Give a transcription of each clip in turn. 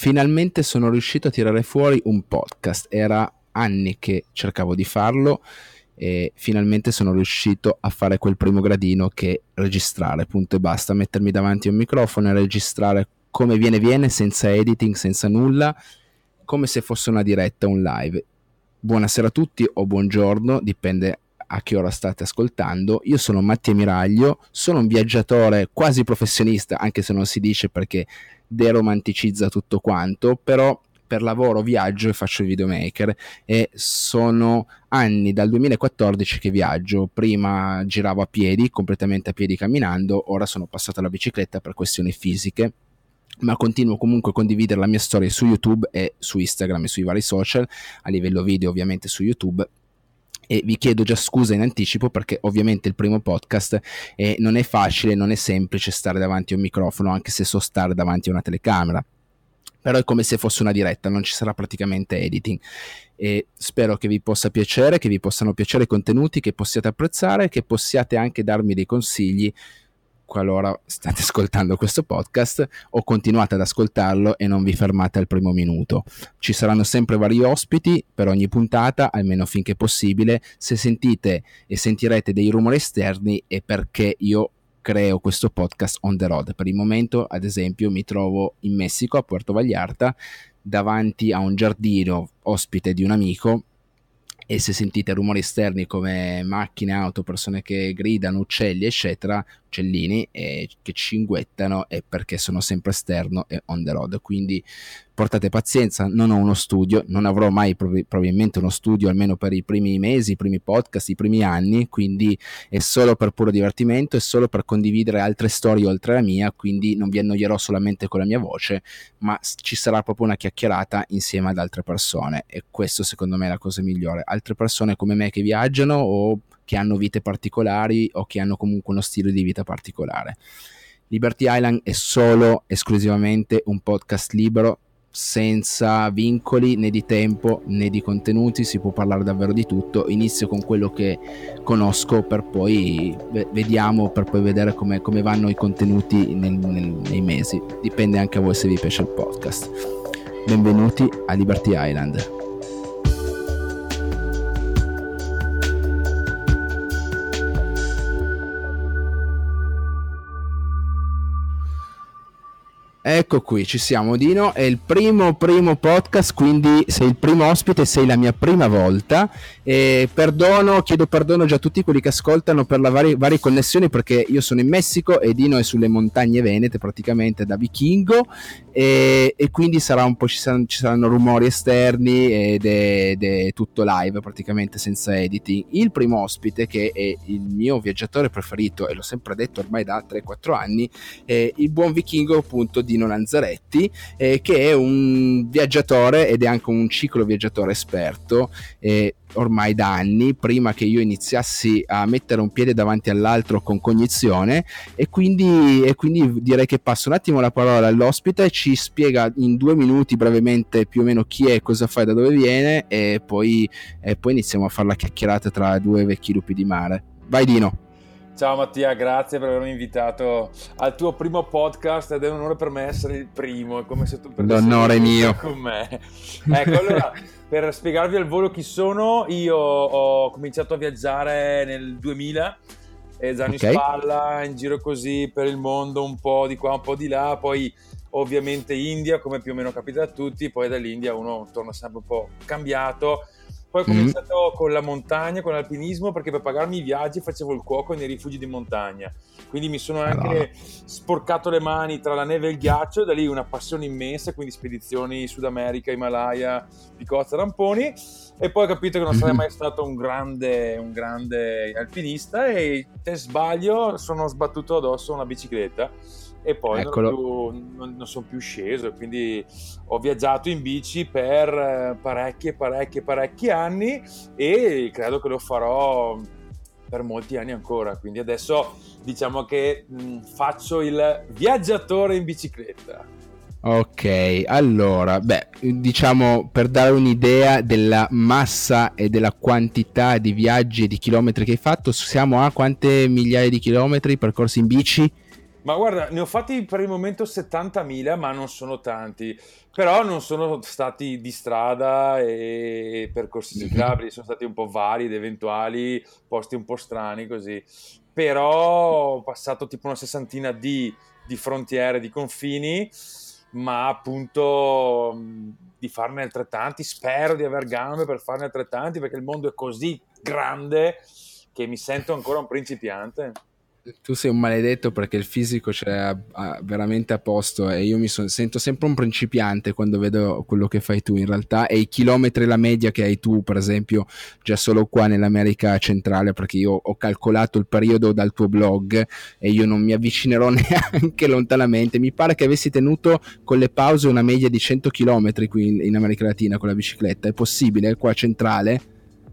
finalmente sono riuscito a tirare fuori un podcast. Era anni che cercavo di farlo e finalmente sono riuscito a fare quel primo gradino che registrare, punto e basta, mettermi davanti a un microfono e registrare come viene viene, senza editing, senza nulla, come se fosse una diretta, un live. Buonasera a tutti o buongiorno, dipende a che ora state ascoltando. Io sono Mattia Miraglio, sono un viaggiatore quasi professionista, anche se non si dice perché deromanticizza tutto quanto, però per lavoro viaggio e faccio il videomaker e sono anni dal 2014 che viaggio, prima giravo a piedi, completamente a piedi camminando, ora sono passato alla bicicletta per questioni fisiche ma continuo comunque a condividere la mia storia su YouTube e su Instagram e sui vari social, a livello video ovviamente su YouTube e vi chiedo già scusa in anticipo perché ovviamente il primo podcast eh, non è facile, non è semplice stare davanti a un microfono anche se so stare davanti a una telecamera però è come se fosse una diretta, non ci sarà praticamente editing. E spero che vi possa piacere, che vi possano piacere i contenuti, che possiate apprezzare, che possiate anche darmi dei consigli qualora state ascoltando questo podcast o continuate ad ascoltarlo e non vi fermate al primo minuto. Ci saranno sempre vari ospiti per ogni puntata, almeno finché possibile. Se sentite e sentirete dei rumori esterni è perché io creo questo podcast on the road. Per il momento, ad esempio, mi trovo in Messico, a Puerto Vallarta, davanti a un giardino ospite di un amico e se sentite rumori esterni come macchine, auto, persone che gridano, uccelli, eccetera, uccellini eh, che cinguettano è perché sono sempre esterno e on the road. Quindi portate pazienza, non ho uno studio, non avrò mai prob- probabilmente uno studio almeno per i primi mesi, i primi podcast, i primi anni, quindi è solo per puro divertimento, è solo per condividere altre storie oltre la mia, quindi non vi annoierò solamente con la mia voce, ma ci sarà proprio una chiacchierata insieme ad altre persone e questo secondo me è la cosa migliore. Altre persone come me che viaggiano o che hanno vite particolari o che hanno comunque uno stile di vita particolare. Liberty Island è solo esclusivamente un podcast libero senza vincoli né di tempo né di contenuti, si può parlare davvero di tutto. Inizio con quello che conosco per poi vediamo, per poi vedere come, come vanno i contenuti nel, nel, nei mesi. Dipende anche a voi se vi piace il podcast. Benvenuti a Liberty Island. Ecco qui, ci siamo Dino, è il primo primo podcast, quindi sei il primo ospite, sei la mia prima volta. E perdono, chiedo perdono già a tutti quelli che ascoltano per le varie, varie, connessioni perché io sono in Messico e Dino è sulle montagne venete praticamente da vichingo e, e quindi ci saranno, ci saranno rumori esterni ed è, ed è, tutto live praticamente senza editing. Il primo ospite che è il mio viaggiatore preferito e l'ho sempre detto ormai da 3-4 anni è il buon vichingo appunto Dino Lanzaretti eh, che è un viaggiatore ed è anche un ciclo viaggiatore esperto eh, ormai da anni, prima che io iniziassi a mettere un piede davanti all'altro con cognizione e quindi, e quindi direi che passo un attimo la parola all'ospite, ci spiega in due minuti brevemente più o meno chi è, cosa fa e da dove viene e poi, e poi iniziamo a fare la chiacchierata tra due vecchi lupi di mare. Vai Dino! Ciao Mattia, grazie per avermi invitato al tuo primo podcast ed è un onore per me essere il primo, è come se tu prendessi L'onore mio. con me. Ecco, allora, per spiegarvi al volo chi sono, io ho cominciato a viaggiare nel 2000 e zaino okay. in spalla, in giro così per il mondo, un po' di qua, un po' di là, poi ovviamente India, come più o meno capita a tutti, poi dall'India uno torna sempre un po' cambiato poi ho cominciato mm. con la montagna, con l'alpinismo, perché per pagarmi i viaggi facevo il cuoco nei rifugi di montagna. Quindi mi sono anche allora. sporcato le mani tra la neve e il ghiaccio, da lì una passione immensa, quindi spedizioni Sud America, Himalaya, Picozza, Ramponi. E poi ho capito che non sarei mm-hmm. mai stato un grande, un grande alpinista e per sbaglio sono sbattuto addosso una bicicletta e poi non, più, non, non, sono più sceso, quindi ho viaggiato in bici per eh, parecchi parecchi parecchi anni e credo che lo farò per molti anni ancora, quindi adesso diciamo che mh, faccio il viaggiatore in bicicletta. Ok, allora, beh, diciamo per dare un'idea della massa e della quantità di viaggi e di chilometri che hai fatto, siamo a quante migliaia di chilometri percorsi in bici? Ma guarda, ne ho fatti per il momento 70.000, ma non sono tanti. Però non sono stati di strada e percorsi mhm. ciclabili, sono stati un po' vari ed eventuali, posti un po' strani così. Però ho passato tipo una sessantina di, di frontiere, di confini, ma appunto di farne altrettanti. Spero di aver gambe per farne altrettanti perché il mondo è così grande che mi sento ancora un principiante tu sei un maledetto perché il fisico c'è veramente a posto e io mi son, sento sempre un principiante quando vedo quello che fai tu. In realtà e i chilometri la media che hai tu per esempio già solo qua nell'America centrale perché io ho calcolato il periodo dal tuo blog e io non mi avvicinerò neanche lontanamente. Mi pare che avessi tenuto con le pause una media di 100 km qui in, in America Latina con la bicicletta. È possibile? Qua centrale?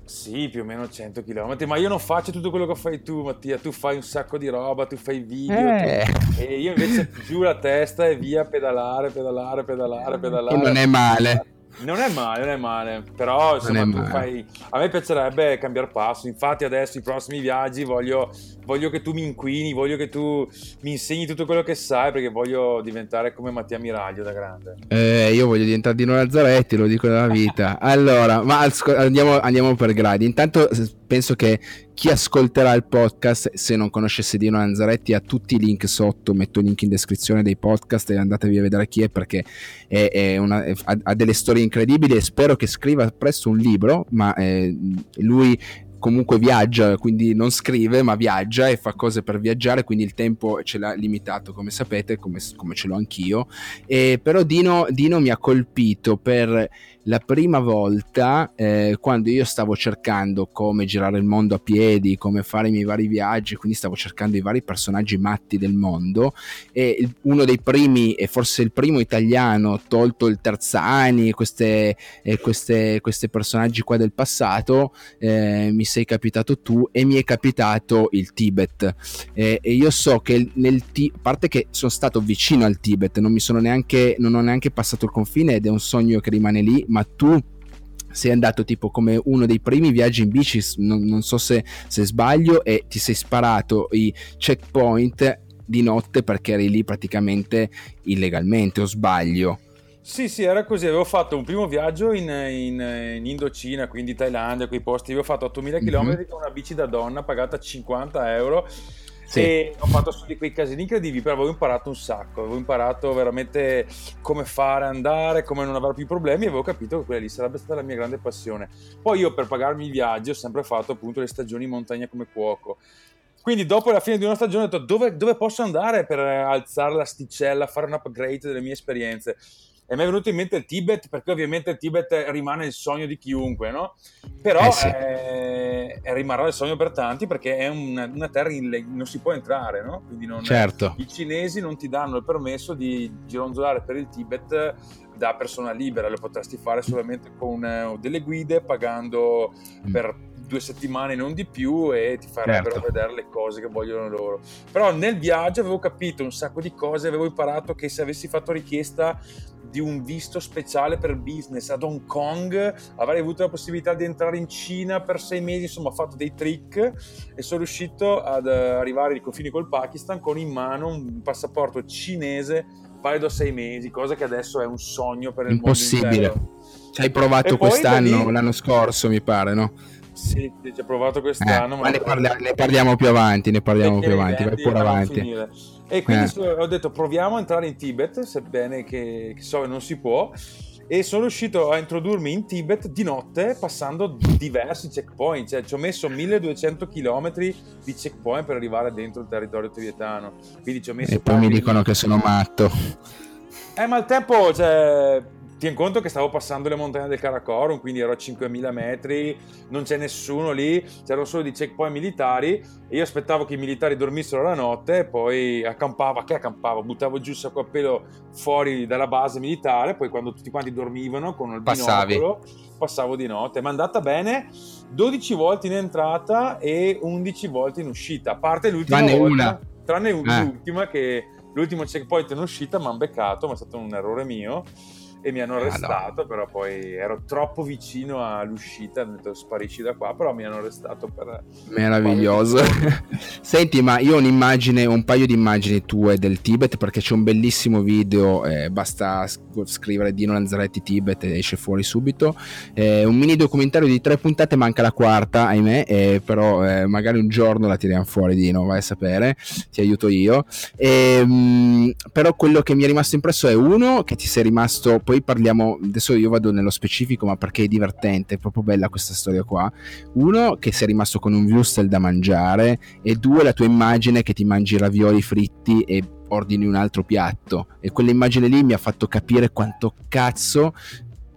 Sì, più o meno 100 km, ma io non faccio tutto quello che fai tu, Mattia. Tu fai un sacco di roba, tu fai video, eh. tu... e io invece giù la testa e via pedalare, pedalare, pedalare, pedalare. E non è male. Non è male, non è male, però insomma, male. Fai... a me piacerebbe cambiare passo. Infatti, adesso i prossimi viaggi voglio, voglio, che tu mi inquini, voglio che tu mi insegni tutto quello che sai, perché voglio diventare come Mattia Miraglio da grande. Eh, io voglio diventare Dino Lazzaretti, lo dico nella vita. allora, ma andiamo, andiamo per gradi. Intanto penso che chi ascolterà il podcast, se non conoscesse Dino Lanzaretti, ha tutti i link sotto, metto il link in descrizione dei podcast e andatevi a vedere chi è perché è, è una, è, ha, delle storie incredibili e spero che scriva presto un libro, ma eh, lui comunque viaggia, quindi non scrive, ma viaggia e fa cose per viaggiare, quindi il tempo ce l'ha limitato, come sapete, come, come ce l'ho anch'io. E, però Dino, Dino mi ha colpito per la prima volta eh, quando io stavo cercando come girare il mondo a piedi, come fare i miei vari viaggi, quindi stavo cercando i vari personaggi matti del mondo e uno dei primi e forse il primo italiano tolto il Terzani queste, eh, queste, queste personaggi qua del passato eh, mi sei capitato tu e mi è capitato il Tibet. E io so che nel T- a parte che sono stato vicino al Tibet non mi sono neanche non ho neanche passato il confine ed è un sogno che rimane lì ma tu sei andato tipo come uno dei primi viaggi in bici, non, non so se, se, sbaglio, e ti sei sparato i checkpoint di notte perché eri lì praticamente illegalmente, o sbaglio? Sì, sì, era così. Avevo fatto un primo viaggio in, in, in Indocina, quindi Thailandia, quei posti. Avevo fatto 8000 km mm-hmm. con una bici da donna pagata 50 euro sì. E ho fatto solo di quei casini incredibili, però avevo imparato un sacco, avevo imparato veramente come fare, andare, come non avere più problemi e avevo capito che quella lì sarebbe stata la mia grande passione. Poi io per pagarmi i viaggi ho sempre fatto appunto le stagioni in montagna come cuoco. Quindi dopo la fine di una stagione ho detto dove, dove posso andare per alzare l'asticella, fare un upgrade delle mie esperienze e mi è venuto in mente il Tibet perché ovviamente il Tibet rimane il sogno di chiunque, no? Però eh sì. è, è rimarrà il sogno per tanti perché è una, una terra in le, non si può entrare, no? Quindi non, certo. i cinesi non ti danno il permesso di gironzolare per il Tibet da persona libera, lo potresti fare solamente con uh, delle guide pagando mm. per due settimane, non di più, e ti farebbero certo. vedere le cose che vogliono loro. Però nel viaggio avevo capito un sacco di cose, avevo imparato che se avessi fatto richiesta di un visto speciale per business ad Hong Kong, avrei avuto la possibilità di entrare in Cina per sei mesi, insomma ho fatto dei trick e sono riuscito ad arrivare ai confini col Pakistan con in mano un passaporto cinese valido sei mesi, cosa che adesso è un sogno per il Impossibile. mondo intero. Ci hai provato quest'anno, lì... l'anno scorso mi pare, no? Sì, ci ho provato quest'anno. Eh, ma ne, parla- ne, parliamo più avanti, ne parliamo più avanti, vai pure avanti. E quindi eh. ho detto proviamo a entrare in Tibet, sebbene che, che so che non si può e sono riuscito a introdurmi in Tibet di notte passando diversi checkpoint, cioè ci ho messo 1200 km di checkpoint per arrivare dentro il territorio tibetano. Quindi ci ho messo e poi mi dicono che sono matto. Eh, ma il tempo, cioè, Tieni conto che stavo passando le montagne del Karakorum, quindi ero a 5000 metri, non c'è nessuno lì, c'erano solo dei checkpoint militari e io aspettavo che i militari dormissero la notte e poi accampavo, che accampavo? Buttavo giù il sacco a pelo fuori dalla base militare, poi quando tutti quanti dormivano con il Passavi. binocolo passavo di notte. Ma è andata bene 12 volte in entrata e 11 volte in uscita, a parte l'ultima tranne volta, una. tranne eh. l'ultima che l'ultimo checkpoint in uscita mi hanno beccato, ma è stato un errore mio e mi hanno arrestato, no. però poi ero troppo vicino all'uscita, ho detto sparisci da qua, però mi hanno arrestato per... Meraviglioso. Senti, ma io ho un'immagine, un paio di immagini tue del Tibet perché c'è un bellissimo video, eh, basta scrivere Dino Lanzaretti Tibet e esce fuori subito, eh, un mini documentario di tre puntate, manca la quarta, ahimè, eh, però eh, magari un giorno la tiriamo fuori Dino, vai a sapere, ti aiuto io. E, ehm, mh, però quello che mi è rimasto impresso è uno che ti sei rimasto, poi parliamo, adesso io vado nello specifico ma perché è divertente, è proprio bella questa storia qua, uno che sei rimasto con un viewstel da mangiare e due la tua immagine che ti mangi ravioli fritti e ordini un altro piatto. E quell'immagine lì mi ha fatto capire quanto cazzo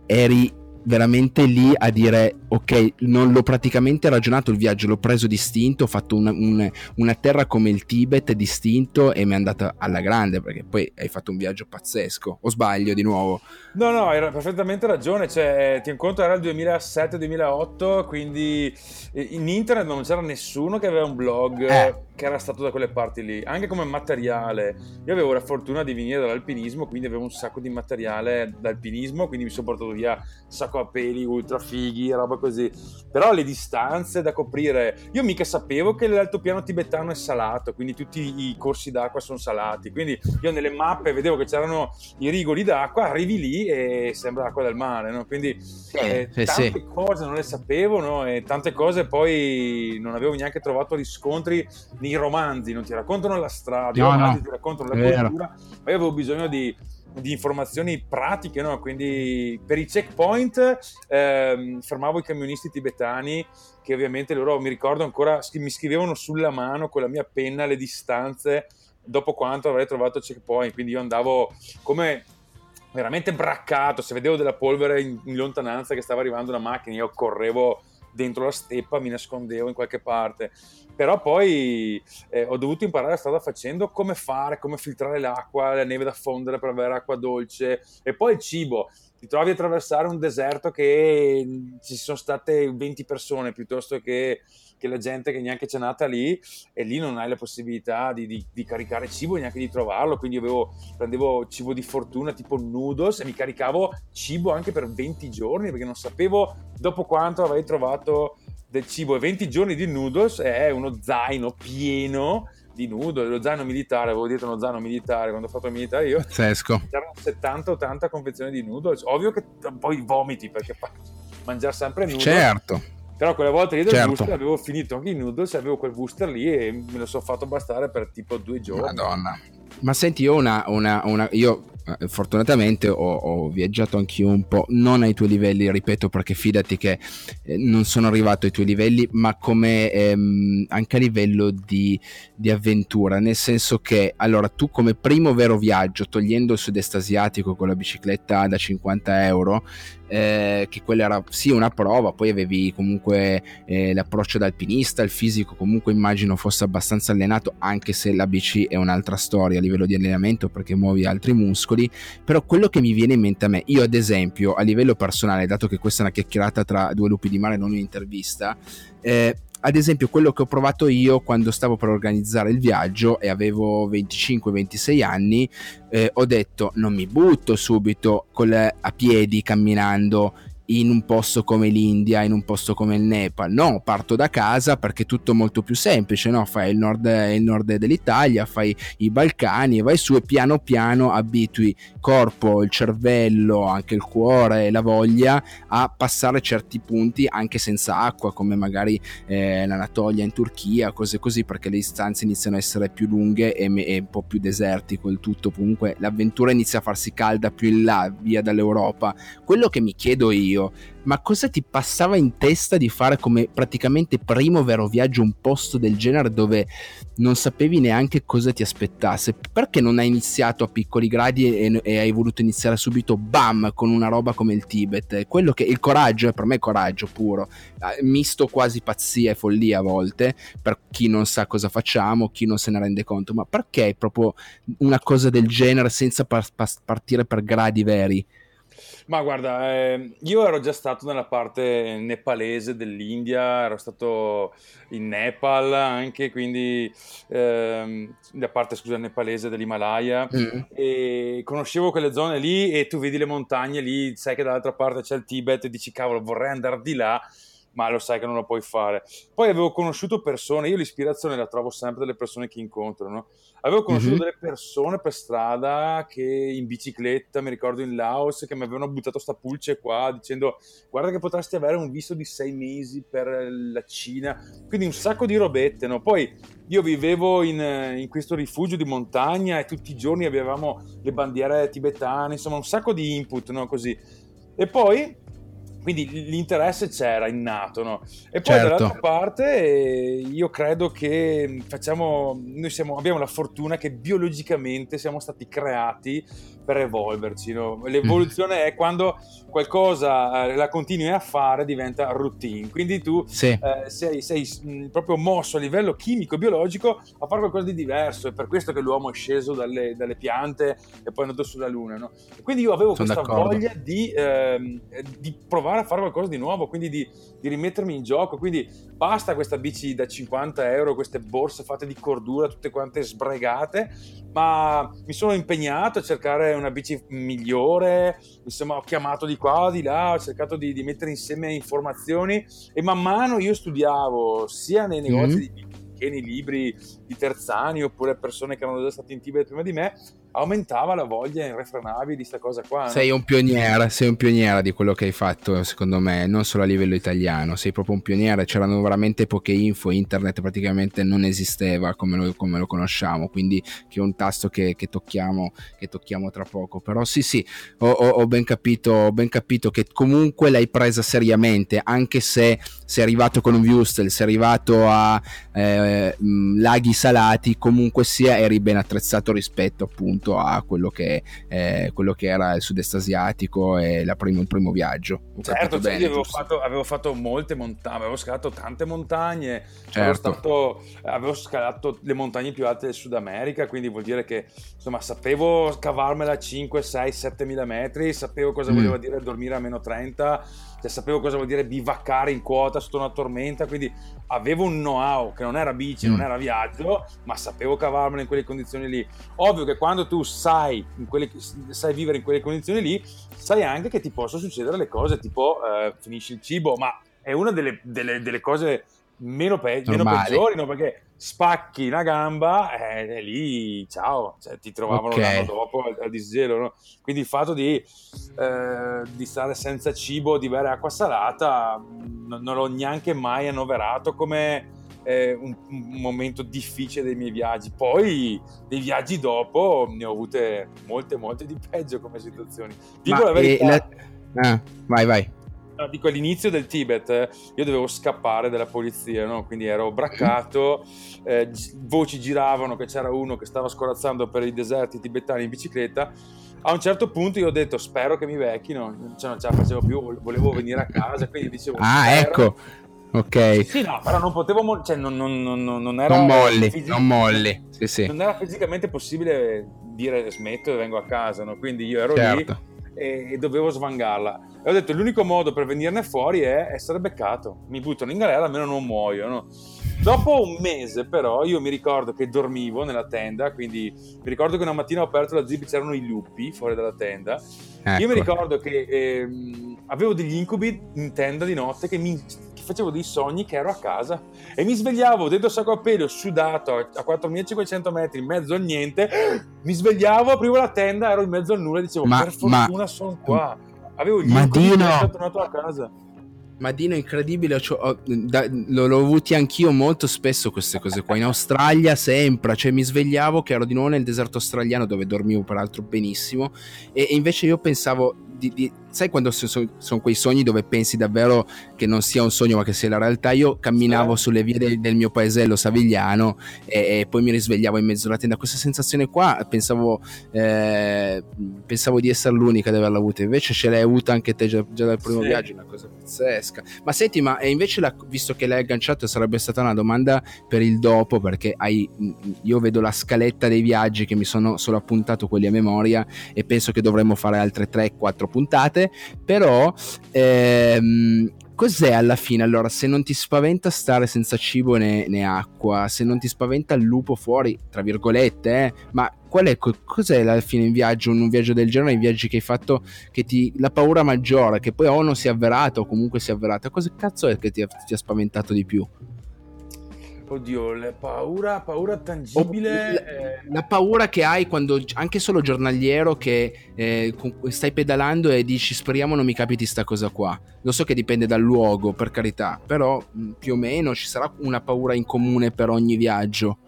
eri veramente lì a dire ok, non l'ho praticamente ragionato il viaggio, l'ho preso distinto, ho fatto una, un, una terra come il Tibet distinto e mi è andata alla grande perché poi hai fatto un viaggio pazzesco, o sbaglio di nuovo? No, no, hai perfettamente ragione, cioè, ti incontro era il 2007-2008, quindi eh, in internet non c'era nessuno che aveva un blog eh. che era stato da quelle parti lì, anche come materiale. Io avevo la fortuna di venire dall'alpinismo, quindi avevo un sacco di materiale d'alpinismo, quindi mi sono portato via sacco a peli, ultra fighi, roba così. Però le distanze da coprire, io mica sapevo che l'altopiano tibetano è salato, quindi tutti i corsi d'acqua sono salati. Quindi io nelle mappe vedevo che c'erano i rigoli d'acqua, arrivi lì e sembra acqua del mare, no? Quindi eh, eh, tante sì. cose non le sapevo, no? E tante cose poi non avevo neanche trovato riscontri nei romanzi, non ti raccontano la strada, no, i romanzi no. ti raccontano la cultura, ma io avevo bisogno di di informazioni pratiche, no? quindi per i checkpoint ehm, fermavo i camionisti tibetani che ovviamente loro mi ricordo ancora mi scrivevano sulla mano con la mia penna le distanze dopo quanto avrei trovato checkpoint, quindi io andavo come veramente braccato, se vedevo della polvere in, in lontananza che stava arrivando una macchina, io correvo dentro la steppa, mi nascondevo in qualche parte. Però poi eh, ho dovuto imparare a strada facendo come fare, come filtrare l'acqua, la neve da fondere per avere acqua dolce e poi il cibo. Ti trovi a attraversare un deserto che ci sono state 20 persone piuttosto che che la gente che neanche c'è nata lì e lì non hai la possibilità di, di, di caricare cibo neanche di trovarlo. Quindi avevo, prendevo cibo di fortuna tipo noodles e mi caricavo cibo anche per 20 giorni perché non sapevo dopo quanto avrei trovato del cibo. E 20 giorni di noodles è uno zaino pieno di noodles, lo zaino militare, avevo detto uno zaino militare quando ho fatto il militare io. Pazzesco. C'erano 70-80 confezioni di noodles. Ovvio che poi vomiti perché mangiare sempre noodles. Certo. Però quella volta lì del certo. booster avevo finito anche i noodles, avevo quel booster lì e me lo sono fatto bastare per tipo due giorni. Madonna. Ma senti, io una, una, una io fortunatamente ho, ho, viaggiato anch'io un po', non ai tuoi livelli, ripeto, perché fidati che eh, non sono arrivato ai tuoi livelli, ma come ehm, anche a livello di, di, avventura, nel senso che allora tu come primo vero viaggio, togliendo il sud-est asiatico con la bicicletta da 50 euro, eh, che quella era sì una prova, poi avevi comunque eh, l'approccio da alpinista, il fisico comunque immagino fosse abbastanza allenato, anche se la bici è un'altra storia a livello di allenamento perché muovi altri muscoli, però quello che mi viene in mente a me, io ad esempio a livello personale, dato che questa è una chiacchierata tra due lupi di mare, non un'intervista, eh, ad esempio quello che ho provato io quando stavo per organizzare il viaggio e avevo 25-26 anni, eh, ho detto non mi butto subito col, a piedi camminando in un posto come l'India, in un posto come il Nepal. No, parto da casa perché è tutto molto più semplice, no? Fai il nord, il nord dell'Italia, fai i Balcani e vai su e piano piano abitui corpo, il cervello, anche il cuore e la voglia a passare certi punti anche senza acqua, come magari eh, l'Anatolia in Turchia, cose così, perché le distanze iniziano a essere più lunghe e, e un po' più desertico il tutto. Comunque l'avventura inizia a farsi calda più in là, via dall'Europa. Quello che mi chiedo io io, ma cosa ti passava in testa di fare come praticamente primo vero viaggio un posto del genere dove non sapevi neanche cosa ti aspettasse? Perché non hai iniziato a piccoli gradi e, e hai voluto iniziare subito bam con una roba come il Tibet? Quello che il coraggio è per me coraggio puro, eh, misto quasi pazzia e follia a volte per chi non sa cosa facciamo, chi non se ne rende conto, ma perché proprio una cosa del genere senza par- partire per gradi veri? Ma guarda, eh, io ero già stato nella parte nepalese dell'India, ero stato in Nepal anche, quindi ehm, la parte scusa nepalese dell'Himalaya mm. e conoscevo quelle zone lì e tu vedi le montagne lì, sai che dall'altra parte c'è il Tibet e dici cavolo vorrei andare di là ma lo sai che non lo puoi fare. Poi avevo conosciuto persone, io l'ispirazione la trovo sempre dalle persone che incontro, no? Avevo conosciuto mm-hmm. delle persone per strada che in bicicletta, mi ricordo in Laos, che mi avevano buttato sta pulce qua dicendo guarda che potresti avere un visto di sei mesi per la Cina, quindi un sacco di robette, no? Poi io vivevo in, in questo rifugio di montagna e tutti i giorni avevamo le bandiere tibetane, insomma un sacco di input, no? Così. E poi quindi l'interesse c'era innato, no? E poi certo. dall'altra parte io credo che facciamo, noi siamo, abbiamo la fortuna che biologicamente siamo stati creati per evolverci, no? L'evoluzione mm. è quando qualcosa eh, la continui a fare diventa routine, quindi tu sì. eh, sei, sei mh, proprio mosso a livello chimico e biologico a fare qualcosa di diverso, è per questo che l'uomo è sceso dalle, dalle piante e poi è andato sulla luna, no? Quindi io avevo Sono questa d'accordo. voglia di, eh, di provare provare a fare qualcosa di nuovo, quindi di, di, rimettermi in gioco. Quindi basta questa bici da 50 euro, queste borse fatte di cordura, tutte quante sbregate, ma mi sono impegnato a cercare una bici migliore, insomma ho chiamato di qua, di là, ho cercato di, di mettere insieme informazioni e man mano io studiavo sia nei negozi mm-hmm. di che nei libri di Terzani oppure persone che erano già state in Tibet prima di me, aumentava la voglia irrefrenabile di questa cosa qua. No? Sei un pioniere, sei un pioniere di quello che hai fatto, secondo me, non solo a livello italiano, sei proprio un pioniere, c'erano veramente poche info, internet praticamente non esisteva come lo, come lo conosciamo, quindi che è un tasto che, che, tocchiamo, che tocchiamo tra poco. Però sì, sì, ho, ho, ho, ben capito, ho ben capito che comunque l'hai presa seriamente, anche se sei arrivato con un Viewstel, sei arrivato a eh, laghi salati, comunque sia eri ben attrezzato rispetto appunto appunto a quello che, eh, quello che era il sud-est asiatico e primo, il primo viaggio. Ho certo, bene, avevo, fatto, avevo, fatto, molte montagne, avevo scalato tante montagne, certo. avevo, stato, avevo, scalato le montagne più alte del Sud America, quindi vuol dire che insomma sapevo cavarmela a 5, 6, 7 mila metri, sapevo cosa mm. voleva dire dormire a meno 30 cioè, sapevo cosa vuol dire bivaccare in quota sotto una tormenta, quindi avevo un know-how che non era bici, mm. non era viaggio, ma sapevo cavarmela in quelle condizioni lì. Ovvio che quando tu sai, quelle, sai vivere in quelle condizioni lì, sai anche che ti possono succedere le cose, tipo eh, finisci il cibo, ma è una delle, delle, delle cose meno, pe- meno peggiori, no? perché spacchi una gamba e eh, lì ciao, cioè, ti trovavano okay. l'anno dopo al, al disgelo. No? Quindi il fatto di, eh, di, stare senza cibo, di bere acqua salata, non, non l'ho neanche mai annoverato come eh, un, un, momento difficile dei miei viaggi. Poi dei viaggi dopo ne ho avute molte, molte di peggio come situazioni. Dico Ma la verità. La... Ah, vai, vai dico all'inizio del Tibet io dovevo scappare dalla polizia, no? quindi ero braccato, eh, voci giravano che c'era uno che stava scorazzando per i deserti tibetani in bicicletta. A un certo punto io ho detto spero che mi vecchino, cioè non ce la facevo più, volevo venire a casa, quindi dicevo... Ah, spero. ecco, ok. Sì, no, però non potevo, cioè non, non, non, non era... Non molli, fisic- non molli, sì, sì. Non era fisicamente possibile dire smetto e vengo a casa, no? quindi io ero certo. lì e, dovevo svangarla. E ho detto l'unico modo per venirne fuori è essere beccato. Mi buttano in galera, almeno non muoio. No? Dopo un mese, però, io mi ricordo che dormivo nella tenda. Quindi mi ricordo che una mattina ho aperto la zip, c'erano i lupi fuori dalla tenda. Ecco. Io mi ecco. ricordo che ehm, avevo degli incubi in tenda di notte che mi facevo dei sogni che ero a casa e mi svegliavo dentro il sacco a pelo, sudato a 4500 metri, in mezzo a niente. Mi svegliavo, aprivo la tenda, ero in mezzo al nulla e dicevo: ma, Per fortuna ma, sono qua. Avevo gli e sono tornato a casa. Ma Dino, incredibile, ho, da, l'ho, l'ho avuti anch'io molto spesso queste cose qua. In Australia sempre, cioè mi svegliavo che ero di nuovo nel deserto australiano dove dormivo peraltro benissimo e, e invece io pensavo di, di, sai quando sono, sono quei sogni dove pensi davvero che non sia un sogno ma che sia la realtà? Io camminavo sulle vie del, del, mio paesello savigliano e, e, poi mi risvegliavo in mezzo alla tenda. Questa sensazione qua pensavo, eh, pensavo di essere l'unica ad averla avuta, invece ce l'hai avuta anche te già, già dal primo sì. viaggio, una cosa pazzesca. Ma senti, ma invece la, visto che l'hai agganciato sarebbe stata una domanda per il dopo perché hai, io vedo la scaletta dei viaggi che mi sono solo appuntato quelli a memoria e penso che dovremmo fare altre 3-4 puntate interessante, però ehm, cos'è alla fine? Allora, se non ti spaventa stare senza cibo né, né acqua, se non ti spaventa il lupo fuori, tra virgolette, eh, ma qual è, cos'è alla fine in viaggio, un viaggio del genere, i viaggi che hai fatto, che ti, la paura maggiore, che poi o non si è avverata o comunque si è avverata, cosa cazzo è che ti ha, ti ha spaventato di più? Oddio, la paura, paura tangibile. La, la, paura che hai quando, anche solo giornaliero, che eh, stai pedalando e dici speriamo non mi capiti sta cosa qua. Lo so che dipende dal luogo, per carità, però più o meno ci sarà una paura in comune per ogni viaggio.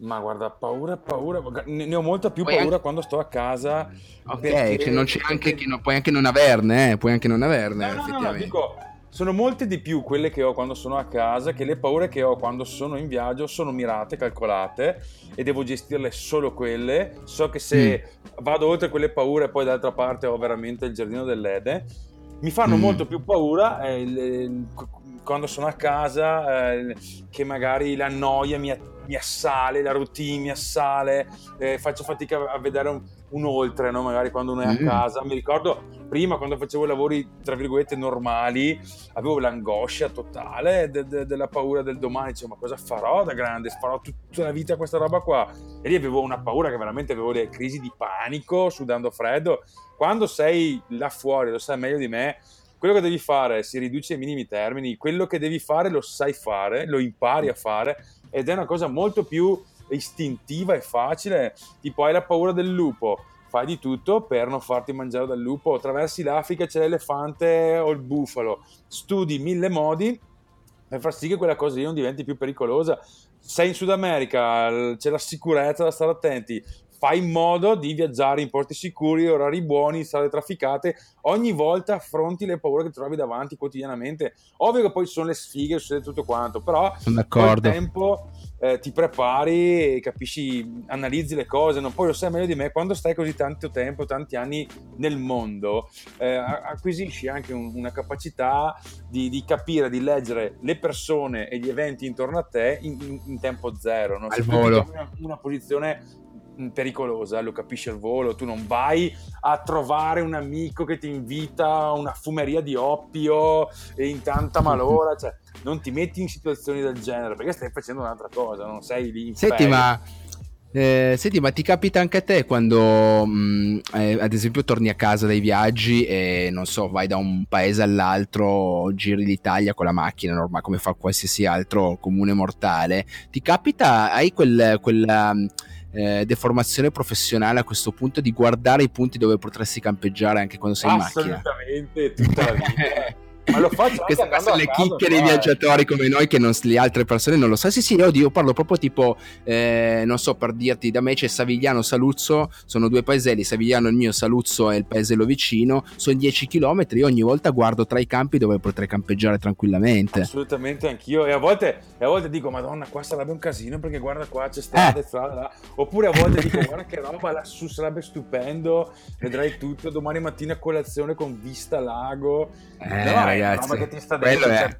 Ma guarda, paura, paura, ne ho molta più puoi paura anche... quando sto a casa. Ok, perché... che non c'è anche, che no, puoi anche non averne, eh? puoi anche non averne, no, effettivamente. No, no, dico, sono molte di più quelle che ho quando sono a casa che le paure che ho quando sono in viaggio sono mirate, calcolate e devo gestirle solo quelle. So che se mm. vado oltre quelle paure poi dall'altra parte ho veramente il giardino dell'Ede. Mi fanno mm. molto più paura eh, il, quando sono a casa eh, che magari la noia mi, mi, assale, la routine mi assale, eh, faccio fatica a vedere un, un oltre, no? magari quando uno è a mm. casa. Mi ricordo prima quando facevo lavori tra virgolette normali, avevo l'angoscia totale de- de- della paura del domani, dicevo ma cosa farò da grande? Farò tutta la vita questa roba qua? E lì avevo una paura che veramente avevo delle crisi di panico, sudando freddo. Quando sei là fuori, lo sai meglio di me, quello che devi fare si riduce ai minimi termini, quello che devi fare lo sai fare, lo impari a fare ed è una cosa molto più istintiva e facile, tipo hai la paura del lupo, fai di tutto per non farti mangiare dal lupo, attraversi l'Africa c'è l'elefante o il bufalo, studi mille modi per far sì che quella cosa lì non diventi più pericolosa. Sei in Sud America, c'è la sicurezza da stare attenti, fai in modo di viaggiare in porti sicuri, orari buoni, strade trafficate, ogni volta affronti le paure che trovi davanti quotidianamente. Ovvio che poi sono le sfighe, succede tutto quanto, però col tempo eh, ti prepari capisci, analizzi le cose, non poi lo sai meglio di me, quando stai così tanto tempo, tanti anni nel mondo, eh, acquisisci anche un, una capacità di, di, capire, di leggere le persone e gli eventi intorno a te in, in, in tempo zero. No? Al volo. Una, una posizione pericolosa, lo capisci al volo, tu non vai a trovare un amico che ti invita a una fumeria di oppio in tanta malora, cioè non ti metti in situazioni del genere perché stai facendo un'altra cosa, non sei lì Senti, ma eh, senti, ma ti capita anche a te quando, mh, mm, eh, ad esempio, torni a casa dai viaggi e non so, vai da un paese all'altro, giri l'Italia con la macchina normale come fa qualsiasi altro comune mortale? Ti capita, hai quel, quella eh, deformazione professionale a questo punto di guardare i punti dove potresti campeggiare anche quando sei in macchina? Assolutamente, tutta la vita. Ma lo faccio Queste sono le chicche dei viaggiatori come noi che non, le altre persone non lo sanno. Sì, sì, oddio, io parlo proprio tipo, eh, non so, per dirti, da me c'è Savigliano, Saluzzo, sono due paeselli, Savigliano è il mio, Saluzzo è il paesello vicino, sono 10 km, io ogni volta guardo tra i campi dove potrei campeggiare tranquillamente. Assolutamente, anch'io. E a volte, e a volte dico, madonna, qua sarebbe un casino perché guarda qua c'è strada, eh. strada. Oppure a volte dico, guarda che roba lassù sarebbe stupendo, vedrai tutto, domani mattina colazione con vista lago. Eh, no, ragazzi. che ti sta dentro. Cioè,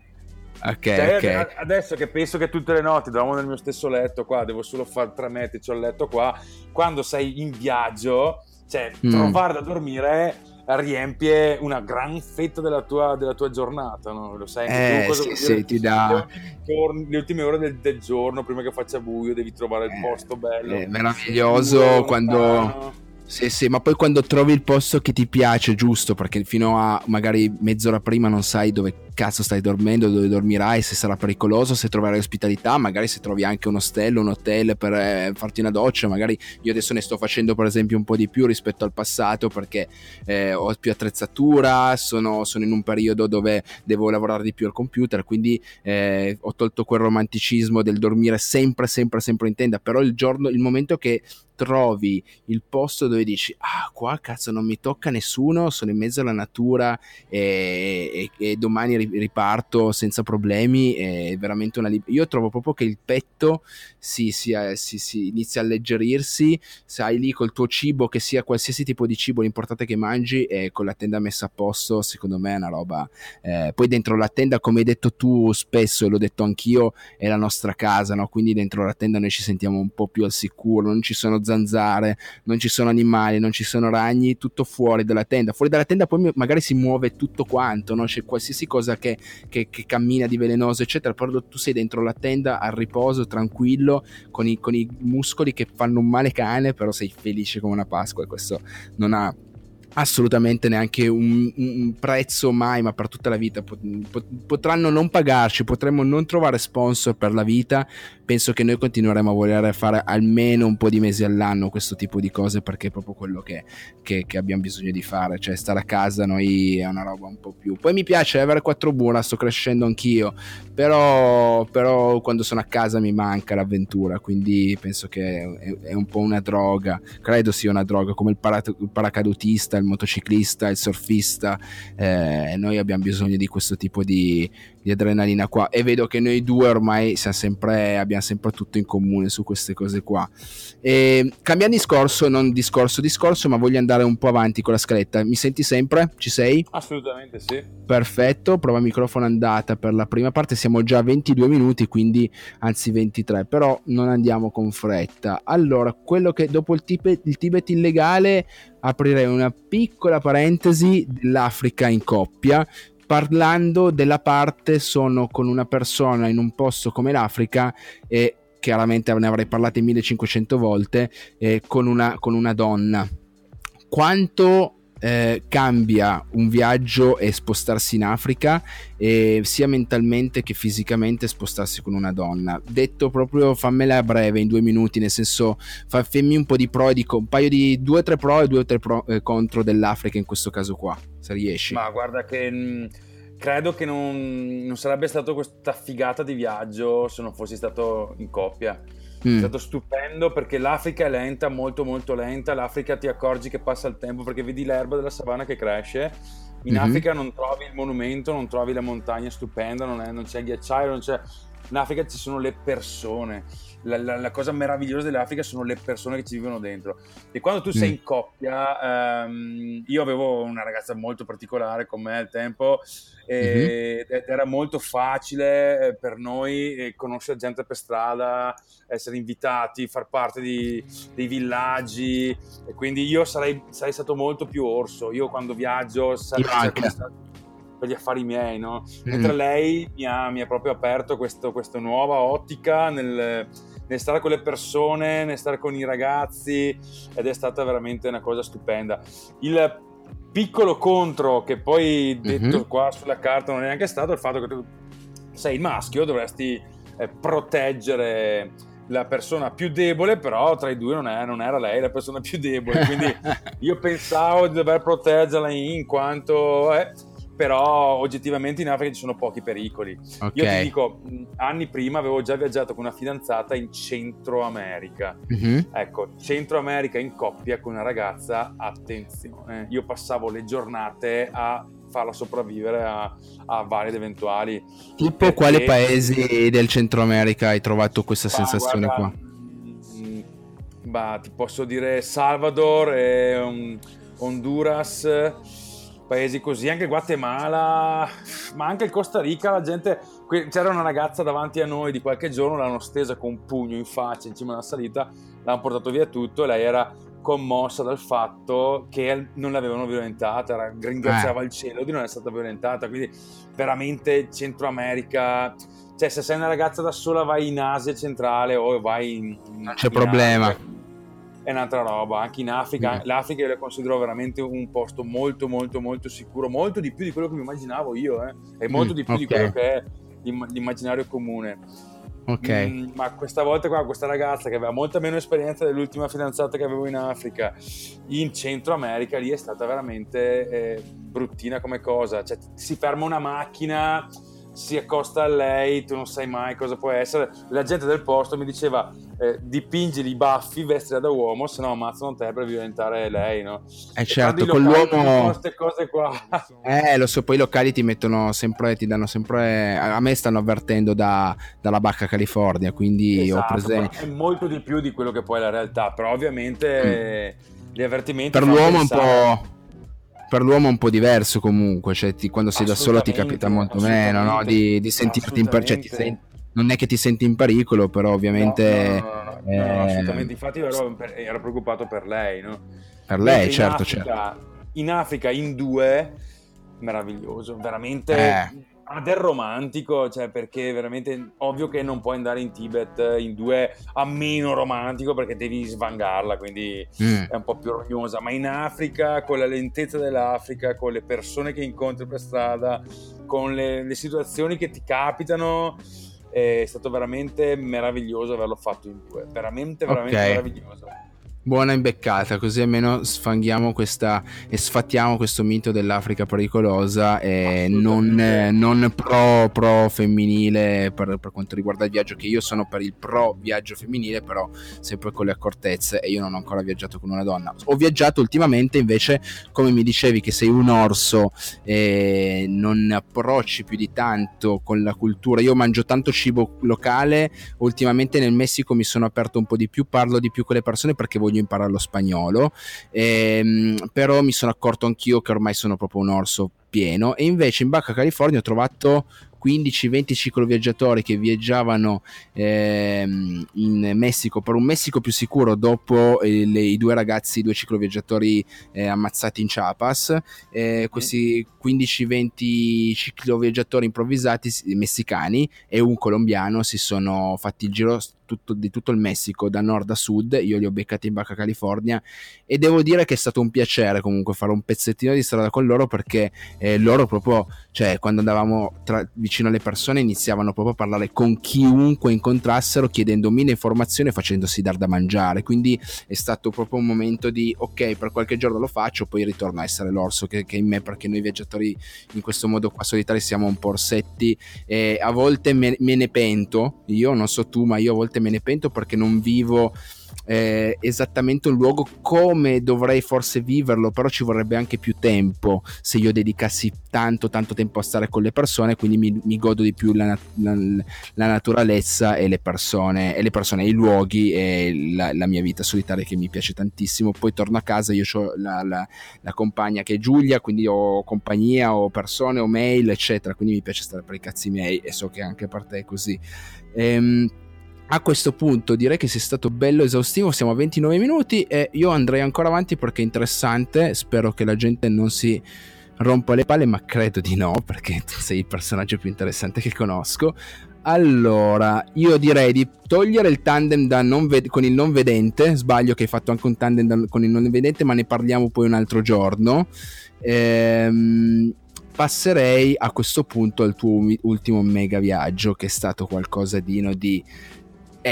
ok, cioè, okay. Adesso che penso che tutte le notti dormo nel mio stesso letto qua, devo solo fare tre metri, c'ho il letto qua. Quando sei in viaggio, cioè, mm. trovare da dormire riempie una gran fetta della tua, della tua giornata, no? Lo sai eh, tu sì, sì, ti dà... Le, ultime ore del, del, giorno, prima che faccia buio, devi trovare il eh, posto bello. È meraviglioso quando... Sì, sì, ma poi quando trovi il posto che ti piace, giusto, perché fino a magari mezz'ora prima non sai dove cazzo stai dormendo, dove dormirai, se sarà pericoloso, se troverai ospitalità, magari se trovi anche un ostello, un hotel per eh, farti una doccia, magari io adesso ne sto facendo per esempio un po' di più rispetto al passato perché eh, ho più attrezzatura, sono, sono, in un periodo dove devo lavorare di più al computer, quindi eh, ho tolto quel romanticismo del dormire sempre, sempre, sempre in tenda, però il giorno, il momento che trovi il posto dove dici ah qua cazzo non mi tocca nessuno sono in mezzo alla natura e, e, e domani riparto senza problemi, è veramente una libertà. Io trovo proprio che il petto si, si, si, si, inizia a alleggerirsi, sai lì col tuo cibo, che sia qualsiasi tipo di cibo, l'importante è che mangi e con la tenda messa a posto, secondo me è una roba. Eh, poi dentro la tenda, come hai detto tu spesso e l'ho detto anch'io, è la nostra casa, no? quindi dentro la tenda noi ci sentiamo un po' più al sicuro, non ci sono zanzare, non ci sono animali, non ci sono ragni, tutto fuori dalla tenda. Fuori dalla tenda poi magari si muove tutto quanto, no? c'è qualsiasi cosa che, che, che, cammina di velenoso, eccetera. Però tu sei dentro la tenda al riposo, tranquillo, con i, con i muscoli che fanno un male cane, però sei felice come una Pasqua e questo non ha assolutamente neanche un, un, prezzo mai, ma per tutta la vita. Potranno non pagarci, potremmo non trovare sponsor per la vita. Penso che noi continueremo a voler fare almeno un po' di mesi all'anno questo tipo di cose perché è proprio quello che, che, che abbiamo bisogno di fare. Cioè, stare a casa noi è una roba un po' più. Poi mi piace avere quattro mura, sto crescendo anch'io, però, però quando sono a casa mi manca l'avventura, quindi penso che è, è un po' una droga. Credo sia una droga come il, para, il paracadutista, il motociclista, il surfista, eh, noi abbiamo bisogno di questo tipo di, di, adrenalina qua e vedo che noi due ormai sempre, abbiamo sempre tutto in comune su queste cose qua. E, cambiando discorso, non discorso discorso, ma voglio andare un po' avanti con la scaletta. Mi senti sempre? Ci sei? Assolutamente sì. Perfetto, prova microfono andata per la prima parte, siamo già a 22 minuti, quindi anzi 23, però non andiamo con fretta. Allora, quello che dopo il Tibet, il Tibet illegale aprirei una piccola parentesi dell'Africa in coppia parlando della parte sono con una persona in un posto come l'Africa e chiaramente ne avrei parlato 1500 volte eh, con, una, con una donna. Quanto eh, cambia un viaggio e spostarsi in Africa, eh, sia mentalmente che fisicamente spostarsi con una donna. Detto proprio, fammela a breve, in due minuti, nel senso, fammi un po' di pro e di un paio di due o tre pro e due o tre pro, eh, contro dell'Africa in questo caso qua, se riesci. Ma guarda che... Mm, credo che non, non, sarebbe stato questa figata di viaggio se non fossi stato in coppia. Mm. È stato stupendo perché l'Africa è lenta, molto molto lenta. L'Africa ti accorgi che passa il tempo perché vedi l'erba della savana che cresce. In mm-hmm. Africa non trovi il monumento, non trovi la montagna stupenda, non, è, non c'è il ghiacciaio, non c'è... In Africa ci sono le persone. La, la, la, cosa meravigliosa dell'Africa sono le persone che ci vivono dentro. E quando tu sei mm. in coppia, ehm, io avevo una ragazza molto particolare con me al tempo e, mm-hmm. ed era molto facile eh, per noi eh, conoscere gente per strada, essere invitati, far parte di, dei villaggi e quindi io sarei, sarei, stato molto più orso. Io quando viaggio sarei per gli affari miei, no? Mm. Mentre lei mi ha, mi ha, proprio aperto questo, questa nuova ottica nel, nel stare con le persone, nel stare con i ragazzi ed è stata veramente una cosa stupenda. Il piccolo contro che poi detto mm-hmm. qua sulla carta non è neanche stato il fatto che tu sei il maschio, dovresti eh, proteggere la persona più debole, però tra i due non, è, non, era lei la persona più debole, quindi io pensavo di dover proteggerla in quanto... Eh, però oggettivamente in Africa ci sono pochi pericoli. Okay. Io ti dico, anni prima avevo già viaggiato con una fidanzata in Centro America. Mm-hmm. Ecco, Centro America in coppia con una ragazza, attenzione, io passavo le giornate a farla sopravvivere a, a vari ed eventuali. Tipo perché... quali paesi del Centro America hai trovato questa bah, sensazione guarda, qua? Bah, ti posso dire Salvador e um, Honduras paesi così, anche Guatemala, ma anche il Costa Rica, la gente, c'era una ragazza davanti a noi di qualche giorno, l'hanno stesa con un pugno in faccia in cima alla salita, l'hanno portato via tutto e lei era commossa dal fatto che non l'avevano violentata, ringraziava eh. il cielo di non essere stata violentata, quindi veramente Centro America, cioè se sei una ragazza da sola vai in Asia centrale o vai in... Non c'è in problema. Asia, è un'altra roba. Anche in Africa, mm. l'Africa io la considero veramente un posto molto, molto, molto sicuro, molto di più di quello che mi immaginavo io, eh. e molto mm, di più okay. di quello che è l'immaginario comune. Ok. Mm, ma questa volta qua, questa ragazza che aveva molta meno esperienza dell'ultima fidanzata che avevo in Africa, in Centro America, lì è stata veramente eh, bruttina come cosa. Cioè, si ferma una macchina si accosta a lei, tu non sai mai cosa può essere. La gente del posto mi diceva eh, dipingi i baffi, vestila da uomo, se no ammazzano te per diventare lei, no? Eh certo, con l'uomo... queste cose qua. Eh, lo so, poi i locali ti mettono sempre, ti danno sempre... A me stanno avvertendo da, dalla Bacca California, quindi esatto, ho presente... È molto di più di quello che poi è la realtà, però ovviamente mm. gli avvertimenti... Per l'uomo pensare... un po' per l'uomo è un po' diverso comunque, cioè ti, quando sei da solo ti capita molto meno no? di, di sentirti in per... Cioè, ti, non è che ti senti in pericolo, però ovviamente... No, no, no, eh... assolutamente, infatti ero, ero, preoccupato per lei, no? Per lei, certo, Africa, certo. In Africa, in due, meraviglioso, veramente... Eh ha del romantico, cioè perché veramente ovvio che non puoi andare in Tibet in due a meno romantico perché devi svangarla, quindi mm. è un po' più rognosa, ma in Africa, con la lentezza dell'Africa, con le persone che incontri per strada, con le, le situazioni che ti capitano, è stato veramente meraviglioso averlo fatto in due, veramente, veramente okay. meraviglioso buona imbeccata, così almeno sfanghiamo questa e sfattiamo questo mito dell'Africa pericolosa e non, eh, non, pro, pro femminile per, per, quanto riguarda il viaggio, che io sono per il pro viaggio femminile, però sempre con le accortezze e io non ho ancora viaggiato con una donna. Ho viaggiato ultimamente invece, come mi dicevi che sei un orso e non approcci più di tanto con la cultura, io mangio tanto cibo locale, ultimamente nel Messico mi sono aperto un po' di più, parlo di più con le persone perché voglio voglio imparare lo spagnolo, ehm, però mi sono accorto anch'io che ormai sono proprio un orso pieno e invece in Baja California ho trovato 15-20 cicloviaggiatori che viaggiavano ehm, in Messico per un Messico più sicuro dopo eh, le, i due ragazzi, i due cicloviaggiatori eh, ammazzati in Chiapas. Eh, questi 15-20 cicloviaggiatori improvvisati messicani e un colombiano si sono fatti il giro tutto, di tutto il Messico, da nord a sud. Io li ho beccati in Baja California e devo dire che è stato un piacere comunque fare un pezzettino di strada con loro perché eh, loro proprio, cioè quando andavamo tra, vicino alle persone iniziavano proprio a parlare con chiunque incontrassero chiedendo mille informazioni e facendosi dar da mangiare. Quindi è stato proprio un momento di ok, per qualche giorno lo faccio, poi ritorno a essere l'orso che, che in me perché noi viaggiatori in questo modo qua solitari siamo un po' orsetti e a volte me, me ne pento, io non so tu, ma io a volte me ne pento perché non vivo eh, esattamente un luogo come dovrei forse viverlo, però ci vorrebbe anche più tempo se io dedicassi tanto tanto tempo a stare con le persone, quindi mi, mi godo di più la, la, la, naturalezza e le persone, e le persone, i luoghi e la, la, mia vita solitaria che mi piace tantissimo. Poi torno a casa, io ho la, compagna che è Giulia, quindi ho compagnia, ho persone, ho mail, eccetera, quindi mi piace stare per i cazzi miei e so che anche per te è così. Ehm, a questo punto direi che sia stato bello esaustivo, siamo a 29 minuti e io andrei ancora avanti perché è interessante, spero che la gente non si rompa le palle, ma credo di no, perché sei il personaggio più interessante che conosco. Allora, io direi di togliere il tandem ved- con il non vedente, sbaglio che hai fatto anche un tandem da- con il non vedente, ma ne parliamo poi un altro giorno. Ehm passerei a questo punto al tuo ultimo mega viaggio che è stato qualcosa di, no, di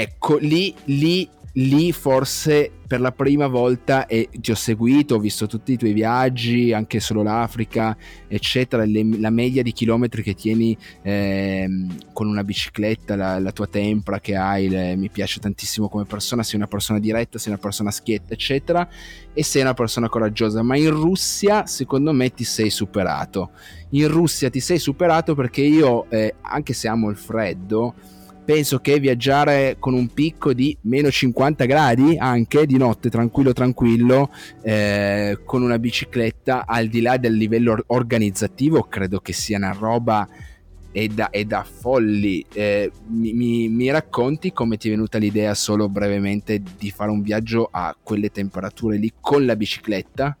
ecco, lì, lì, lì forse per la prima volta e ti ho seguito, ho visto tutti i tuoi viaggi, anche solo l'Africa, eccetera, le, la media di chilometri che tieni eh, con una bicicletta, la, la, tua tempra che hai, le, mi piace tantissimo come persona, sei una persona diretta, sei una persona schietta, eccetera, e sei una persona coraggiosa, ma in Russia secondo me ti sei superato. In Russia ti sei superato perché io, eh, anche se amo il freddo, penso che viaggiare con un picco di meno 50 gradi anche di notte tranquillo tranquillo eh, con una bicicletta al di là del livello organizzativo credo che sia una roba e da, e da folli. Eh, mi, mi, mi, racconti come ti è venuta l'idea solo brevemente di fare un viaggio a quelle temperature lì con la bicicletta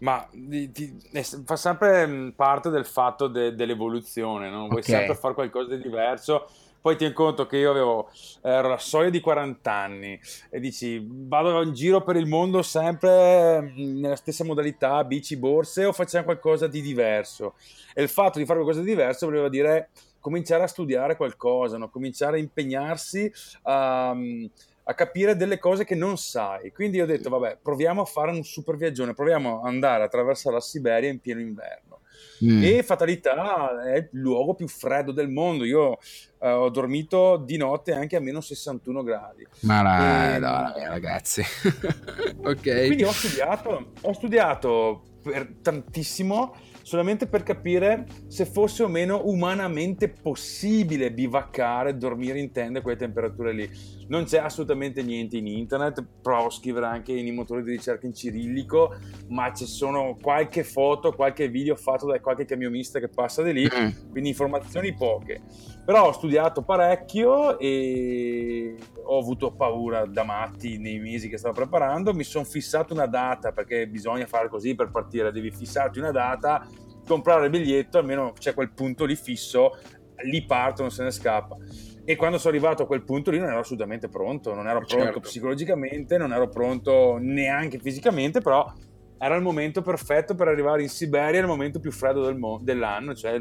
ma di, di, fa sempre mm, parte del fatto de, dell'evoluzione, no? vuoi okay. sempre fare qualcosa di diverso. Poi ti conto che io avevo ero la soglia di 40 anni e dici vado in giro per il mondo sempre mm, nella stessa modalità, bici, borse o facciamo qualcosa di diverso. E il fatto di fare qualcosa di diverso voleva dire cominciare a studiare qualcosa, no? cominciare a impegnarsi a... Um, a capire delle cose che non sai. Quindi ho detto, vabbè, proviamo a fare un super viaggione, proviamo ad andare attraverso la Siberia in pieno inverno. Mm. E fatalità è il luogo più freddo del mondo. Io uh, ho dormito di notte anche a meno 61 gradi. Ma la, e, no, ragazzi. ok. Quindi ho studiato, ho studiato per tantissimo solamente per capire se fosse o meno umanamente possibile bivaccare, dormire in tende a quelle temperature lì non c'è assolutamente niente in internet, provo a scrivere anche nei motori di ricerca in cirillico, ma ci sono qualche foto, qualche video fatto da qualche camionista che passa di lì, mm. quindi informazioni poche. Però ho studiato parecchio e ho avuto paura da matti nei mesi che stavo preparando, mi sono fissato una data perché bisogna fare così per partire, devi fissarti una data, comprare il biglietto, almeno c'è quel punto lì fisso, lì parto, non se ne scappa. E quando sono arrivato a quel punto lì non ero assolutamente pronto, non ero pronto certo. psicologicamente, non ero pronto neanche fisicamente, però era il momento perfetto per arrivare in Siberia, il momento più freddo del mo- dell'anno, cioè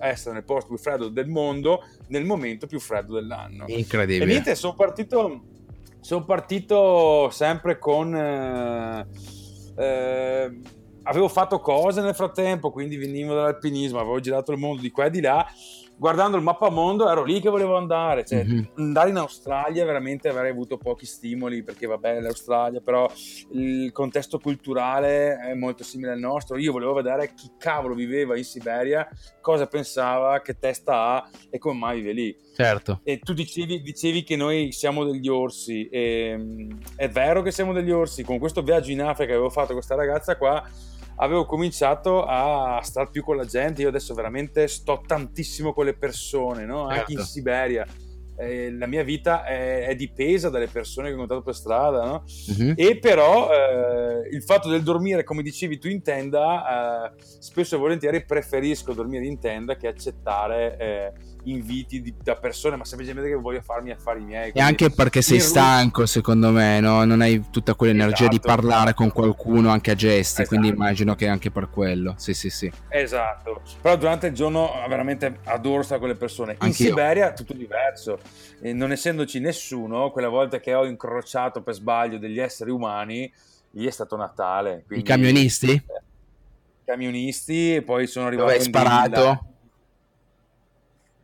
essere nel posto più freddo del mondo nel momento più freddo dell'anno. Incredibile. E niente, sono partito, son partito sempre con... Eh, eh, avevo fatto cose nel frattempo, quindi venivo dall'alpinismo, avevo girato il mondo di qua e di là guardando il mappamondo ero lì che volevo andare, cioè mm-hmm. andare in Australia veramente avrei avuto pochi stimoli perché vabbè l'Australia però il contesto culturale è molto simile al nostro, io volevo vedere chi cavolo viveva in Siberia, cosa pensava, che testa ha e come mai vive lì. Certo. E tu dicevi, dicevi che noi siamo degli orsi e è vero che siamo degli orsi, con questo viaggio in Africa che avevo fatto con questa ragazza qua avevo cominciato a stare più con la gente. Io adesso veramente sto tantissimo con le persone, no? certo. anche in certo. Siberia. Eh, la mia vita è, è, dipesa dalle persone che ho incontrato per strada, no? uh-huh. E però eh, il fatto del dormire, come dicevi tu in tenda, eh, spesso e volentieri preferisco dormire in tenda che accettare eh, inviti di, da persone, ma semplicemente che voglio farmi affari miei. E anche perché sei stanco, secondo me, no? non hai tutta quell'energia esatto, di parlare con qualcuno anche a gesti, esatto. quindi immagino che anche per quello. Sì, sì, sì. Esatto. Però durante il giorno veramente adoro stare con le persone. In Anch'io. Siberia tutto diverso. E non essendoci nessuno, quella volta che ho incrociato per sbaglio degli esseri umani, lì è stato Natale. Quindi... I camionisti? I camionisti, e poi sono arrivato Dove hai sparato? Villa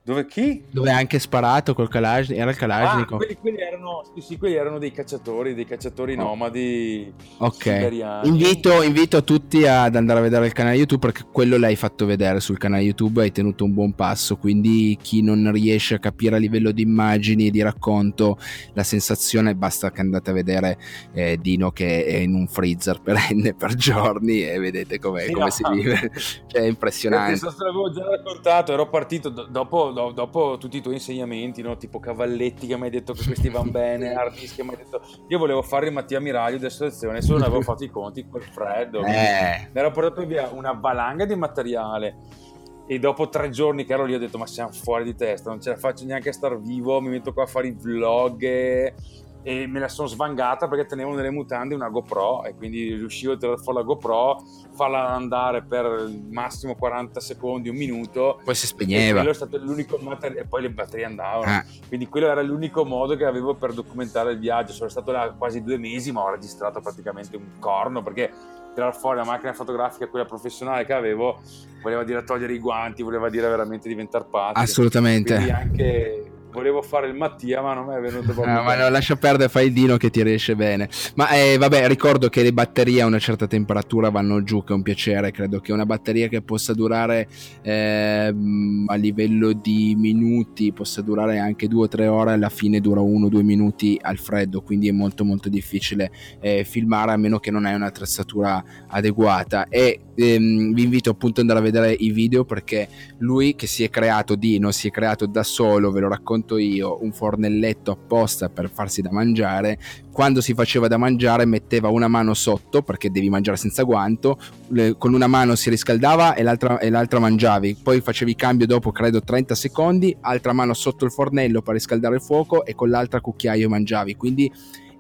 dove chi? Dove ha anche sparato col Kalashnikov. Era il Kalashnikov. Ah, quelli, quelli, erano, sì, sì, quelli erano dei cacciatori, dei cacciatori oh. nomadi Ok. Invito, invito, tutti ad andare a vedere il canale YouTube perché quello l'hai fatto vedere sul canale YouTube. Hai tenuto un buon passo. Quindi chi non riesce a capire a livello di immagini e di racconto la sensazione, basta che andate a vedere eh, Dino che è in un freezer perenne per giorni e vedete com'è, sì, come no. si vive. cioè, è impressionante. Perché, l'avevo già raccontato, ero partito do- dopo do, dopo tutti i tuoi insegnamenti, no? tipo Cavalletti che mi hai detto che questi vanno bene, Artis che mi hai detto... Io volevo fare il Mattia Miraglio della selezione, solo non avevo fatto i conti col freddo. Eh. Mi ero portato via una valanga di materiale e dopo tre giorni che ero lì ho detto ma siamo fuori di testa, non ce la faccio neanche a star vivo, mi metto qua a fare i vlog e me la sono svangata perché tenevo nelle mutande una GoPro e quindi riuscivo a tirare fuori la GoPro, farla andare per massimo 40 secondi, un minuto. Poi si spegneva. quello è stato l'unico materiale, e poi le batterie andavano. Ah. Quindi quello era l'unico modo che avevo per documentare il viaggio. Sono stato là quasi due mesi, ma ho registrato praticamente un corno perché tirare fuori la macchina fotografica, quella professionale che avevo, voleva dire togliere i guanti, voleva dire veramente diventare pazzo. Assolutamente. Quindi anche volevo fare il Mattia, ma non mi è venuto proprio. No, ma no, lascia perdere, fai il Dino che ti riesce bene. Ma eh, vabbè, ricordo che le batterie a una certa temperatura vanno giù, che è un piacere. Credo che una batteria che possa durare eh, a livello di minuti, possa durare anche due o tre ore, alla fine dura uno o due minuti al freddo, quindi è molto molto difficile eh, filmare a meno che non hai un'attrezzatura adeguata. E ehm, vi invito appunto ad andare a vedere i video perché lui che si è creato, Dino, si è creato da solo, ve lo racconto io, un fornelletto apposta per farsi da mangiare. Quando si faceva da mangiare metteva una mano sotto perché devi mangiare senza guanto, con una mano si riscaldava e l'altra, e l'altra mangiavi, poi facevi cambio dopo credo 30 secondi, altra mano sotto il fornello per riscaldare il fuoco e con l'altra cucchiaio mangiavi. Quindi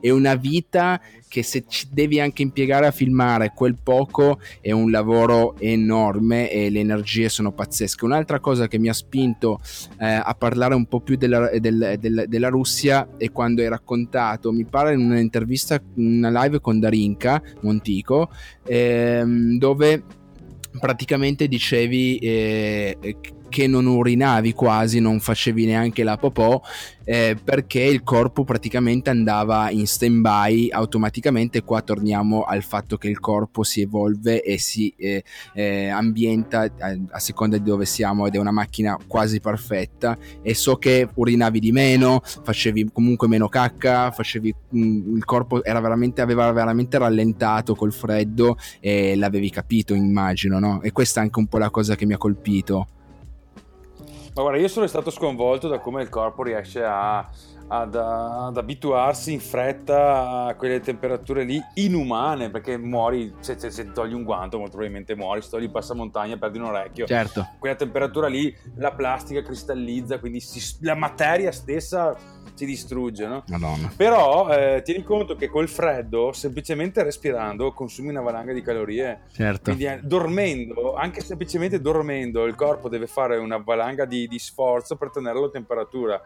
è una vita che se ci devi anche impiegare a filmare quel poco è un lavoro enorme e le energie sono pazzesche. Un'altra cosa che mi ha spinto eh, a parlare un po' più della, del, del, della Russia è quando hai raccontato, mi pare in un'intervista, una live con Darinka Montico, ehm, dove praticamente dicevi eh, che non urinavi quasi, non facevi neanche la popò, eh, perché il corpo praticamente andava in stand by automaticamente. Qua torniamo al fatto che il corpo si evolve e si eh, eh, ambienta a, a, seconda di dove siamo ed è una macchina quasi perfetta. E so che urinavi di meno, facevi comunque meno cacca, facevi mh, mm, il corpo veramente, aveva veramente rallentato col freddo e l'avevi capito, immagino, no? E questa è anche un po' la cosa che mi ha colpito. Ma guarda, io sono stato sconvolto da come il corpo riesce a, ad, ad, abituarsi in fretta a quelle temperature lì inumane, perché muori, se, se, se, togli un guanto molto probabilmente muori, se togli il passamontagna perdi un orecchio. Certo. Quella temperatura lì, la plastica cristallizza, quindi si, la materia stessa si distrugge, no? Madonna. Però eh, tieni conto che col freddo, semplicemente respirando, consumi una valanga di calorie. Certo. Quindi eh, dormendo, anche semplicemente dormendo, il corpo deve fare una valanga di, di sforzo per tenerlo a temperatura.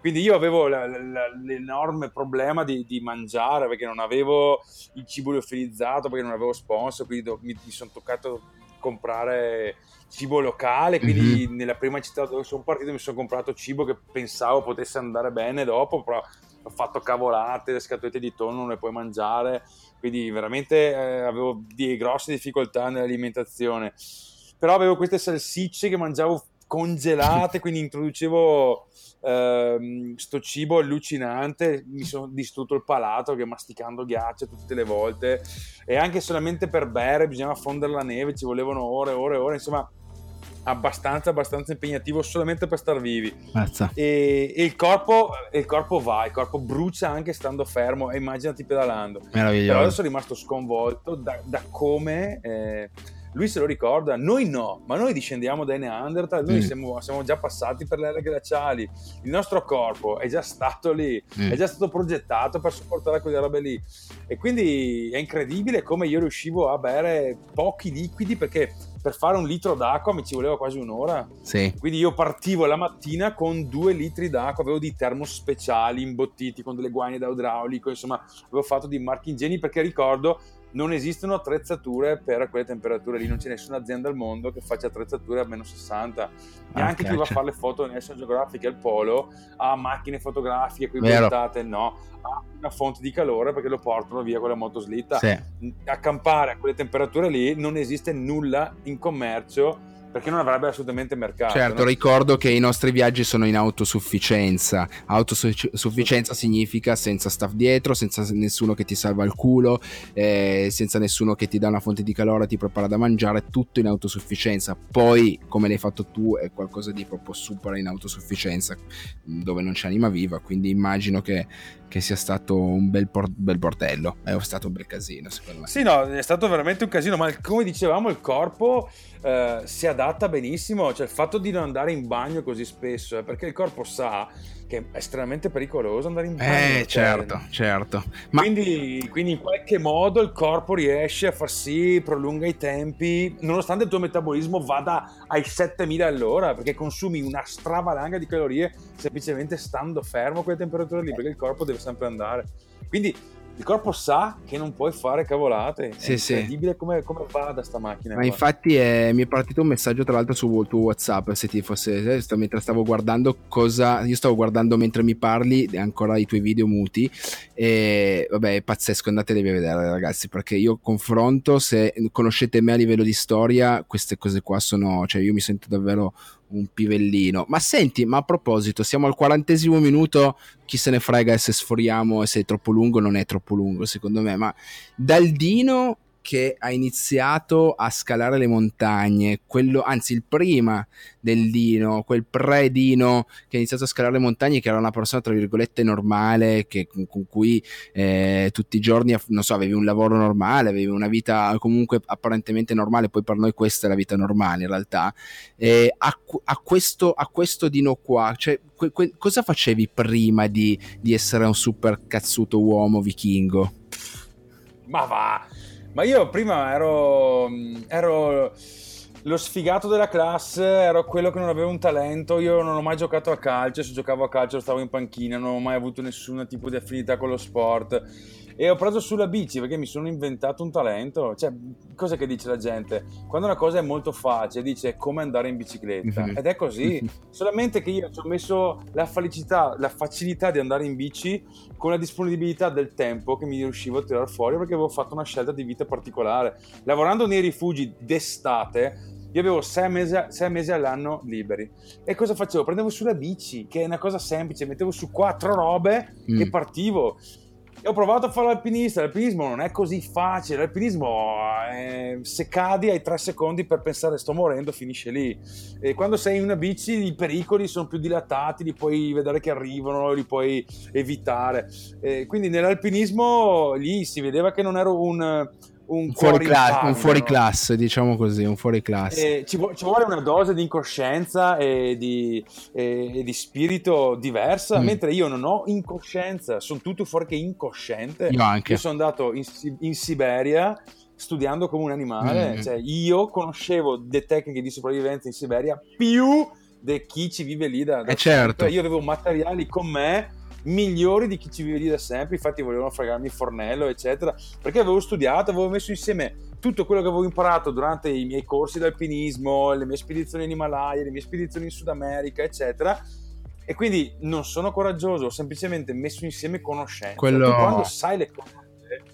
Quindi io avevo la, la, l'enorme problema di, di, mangiare perché non avevo il cibo liofilizzato, perché non avevo sponsor, quindi do, mi, mi sono toccato comprare cibo locale, quindi mm-hmm. nella prima città dove sono partito mi sono comprato cibo che pensavo potesse andare bene dopo, però ho fatto cavolate, le scatolette di tonno non le puoi mangiare, quindi veramente eh, avevo di grosse difficoltà nell'alimentazione. Però avevo queste salsicce che mangiavo congelate, quindi introducevo eh, sto cibo allucinante, mi sono distrutto il palato che masticando ghiaccio tutte le volte e anche solamente per bere bisognava fondere la neve, ci volevano ore e ore e ore, insomma abbastanza, abbastanza impegnativo solamente per star vivi. E, e, il corpo, il corpo va, il corpo brucia anche stando fermo e immaginati pedalando. Meraviglioso. Però adesso sono rimasto sconvolto da, da come... Eh, lui se lo ricorda, noi no, ma noi discendiamo dai Neanderthal, noi mm. siamo, siamo, già passati per le ere glaciali, il nostro corpo è già stato lì, mm. è già stato progettato per sopportare quelle robe lì e quindi è incredibile come io riuscivo a bere pochi liquidi perché per fare un litro d'acqua mi ci voleva quasi un'ora. Sì. Quindi io partivo la mattina con due litri d'acqua, avevo dei termos speciali imbottiti con delle guaine da idraulico, insomma, avevo fatto dei marchi ingeni perché ricordo non esistono attrezzature per quelle temperature lì, non c'è nessuna azienda al mondo che faccia attrezzature a meno 60. Neanche okay, chi va a fare le foto National Geographic al polo ha macchine fotografiche equivaltate, no, ha una fonte di calore perché lo portano via con la motoslitta. Sì. Accampare a quelle temperature lì non esiste nulla in commercio perché non avrebbe assolutamente mercato. Certo, no? ricordo che i nostri viaggi sono in autosufficienza. Autosufficienza significa senza staff dietro, senza nessuno che ti salva il culo, eh, senza nessuno che ti dà una fonte di calore, ti prepara da mangiare, tutto in autosufficienza. Poi, come l'hai fatto tu, è qualcosa di proprio super in autosufficienza, dove non c'è anima viva, quindi immagino che che sia stato un bel, por- bel bordello, è stato un bel casino secondo me. Sì, no, è stato veramente un casino, ma come dicevamo il corpo eh, si adatta benissimo, cioè il fatto di non andare in bagno così spesso è perché il corpo sa che è estremamente pericoloso andare in bagno. Eh, certo, cioè, certo. Ma... Quindi, quindi, in qualche modo il corpo riesce a far sì, prolunga i tempi, nonostante il tuo metabolismo vada ai 7000 all'ora, perché consumi una stravalanga di calorie semplicemente stando fermo a quelle temperature lì, perché il corpo deve sempre andare. Quindi il corpo sa che non puoi fare cavolate. Sì, è incredibile sì. come, come va da sta macchina. Ma qua. infatti è, mi è partito un messaggio tra l'altro sul tuo WhatsApp. Se ti fosse, eh, mentre stavo guardando cosa. Io stavo guardando mentre mi parli ancora i tuoi video muti. E vabbè, è pazzesco. Andatevi a vedere, ragazzi. Perché io confronto. Se conoscete me a livello di storia, queste cose qua sono. Cioè, io mi sento davvero un pivellino. Ma senti, ma a proposito, siamo al quarantesimo minuto, chi se ne frega se sforiamo e se è troppo lungo, non è troppo lungo secondo me, ma dal Dino che ha iniziato a scalare le montagne, quello, anzi il prima del Dino, quel pre-Dino che ha iniziato a scalare le montagne, che era una persona tra virgolette normale, che, con, con, cui eh, tutti i giorni, non so, avevi un lavoro normale, avevi una vita comunque apparentemente normale, poi per noi questa è la vita normale in realtà, eh, a, a, questo, a questo Dino qua, cioè, que, que, cosa facevi prima di, di essere un super cazzuto uomo vichingo? Ma va! Ma io prima ero, ero lo sfigato della classe, ero quello che non aveva un talento. Io non ho mai giocato a calcio. Se giocavo a calcio stavo in panchina, non ho mai avuto nessun tipo di affinità con lo sport. E ho preso sulla bici perché mi sono inventato un talento. Cioè, cosa che dice la gente? Quando una cosa è molto facile, dice come andare in bicicletta. Ed è così. Solamente che io ci ho messo la felicità, la facilità di andare in bici con la disponibilità del tempo che mi riuscivo a tirare fuori perché avevo fatto una scelta di vita particolare. Lavorando nei rifugi d'estate, io avevo sei mesi, sei mesi, all'anno liberi. E cosa facevo? Prendevo sulla bici, che è una cosa semplice, mettevo su quattro robe mm. e partivo. E ho provato a fare l'alpinista, l'alpinismo non è così facile, l'alpinismo eh, se cadi hai tre secondi per pensare sto morendo, finisce lì. E quando sei in una bici i pericoli sono più dilatati, li puoi vedere che arrivano, li puoi evitare. E quindi nell'alpinismo lì si vedeva che non ero un un fuori, un fuori classe, diciamo così, un fuori classe. Ci, ci, vuole una dose di incoscienza e di, e, e di spirito diversa, mm. mentre io non ho incoscienza, sono tutto fuori che incosciente. Io anche. Io sono andato in, in Siberia studiando come un animale, mm. cioè io conoscevo le tecniche di sopravvivenza in Siberia più di chi ci vive lì da, da eh certo. Io avevo materiali con me migliori di chi ci vive lì da sempre, infatti volevano fregarmi il fornello, eccetera, perché avevo studiato, avevo messo insieme tutto quello che avevo imparato durante i miei corsi d'alpinismo, le mie spedizioni in Himalaya, le mie spedizioni in Sud America, eccetera. E quindi non sono coraggioso, ho semplicemente messo insieme conoscenze. Quello... quando sai le cose,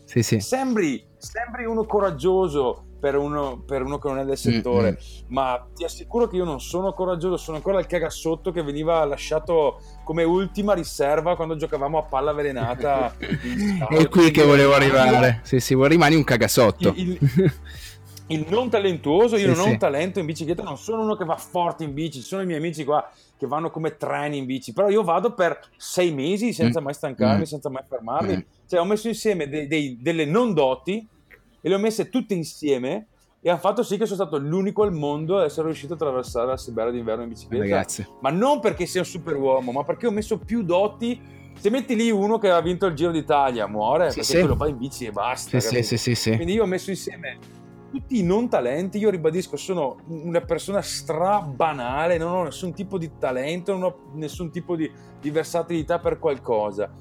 sì, sì. Sembri, sembri uno coraggioso, per uno, per uno, che non è del settore, mm-hmm. ma ti assicuro che io non sono coraggioso, sono ancora il cagassotto che veniva lasciato come ultima riserva quando giocavamo a palla avvelenata. È qui che volevo arrivare. Sì, sì, rimani un cagasotto. Il, il, il non talentuoso, io sì, non ho un talento in bicicletta, non sono uno che va forte in bici, ci sono i miei amici qua che vanno come treni in bici, però io vado per sei mesi senza mm. mai stancarmi, mm. senza mai fermarmi. Mm. Cioè ho messo insieme dei, dei, delle non doti e le ho messe tutte insieme e ha fatto sì che sono stato l'unico al mondo ad essere riuscito a attraversare la Siberia d'inverno in bicicletta. Ragazzi. Ma non perché sia un superuomo, ma perché ho messo più doti. Se metti lì uno che ha vinto il Giro d'Italia, muore, sì, perché sì. quello va in bici e basta. Sì, sì, sì, sì, Quindi io ho messo insieme tutti i non talenti, io ribadisco, sono una persona strabanale, non ho nessun tipo di talento, non ho nessun tipo di, di versatilità per qualcosa.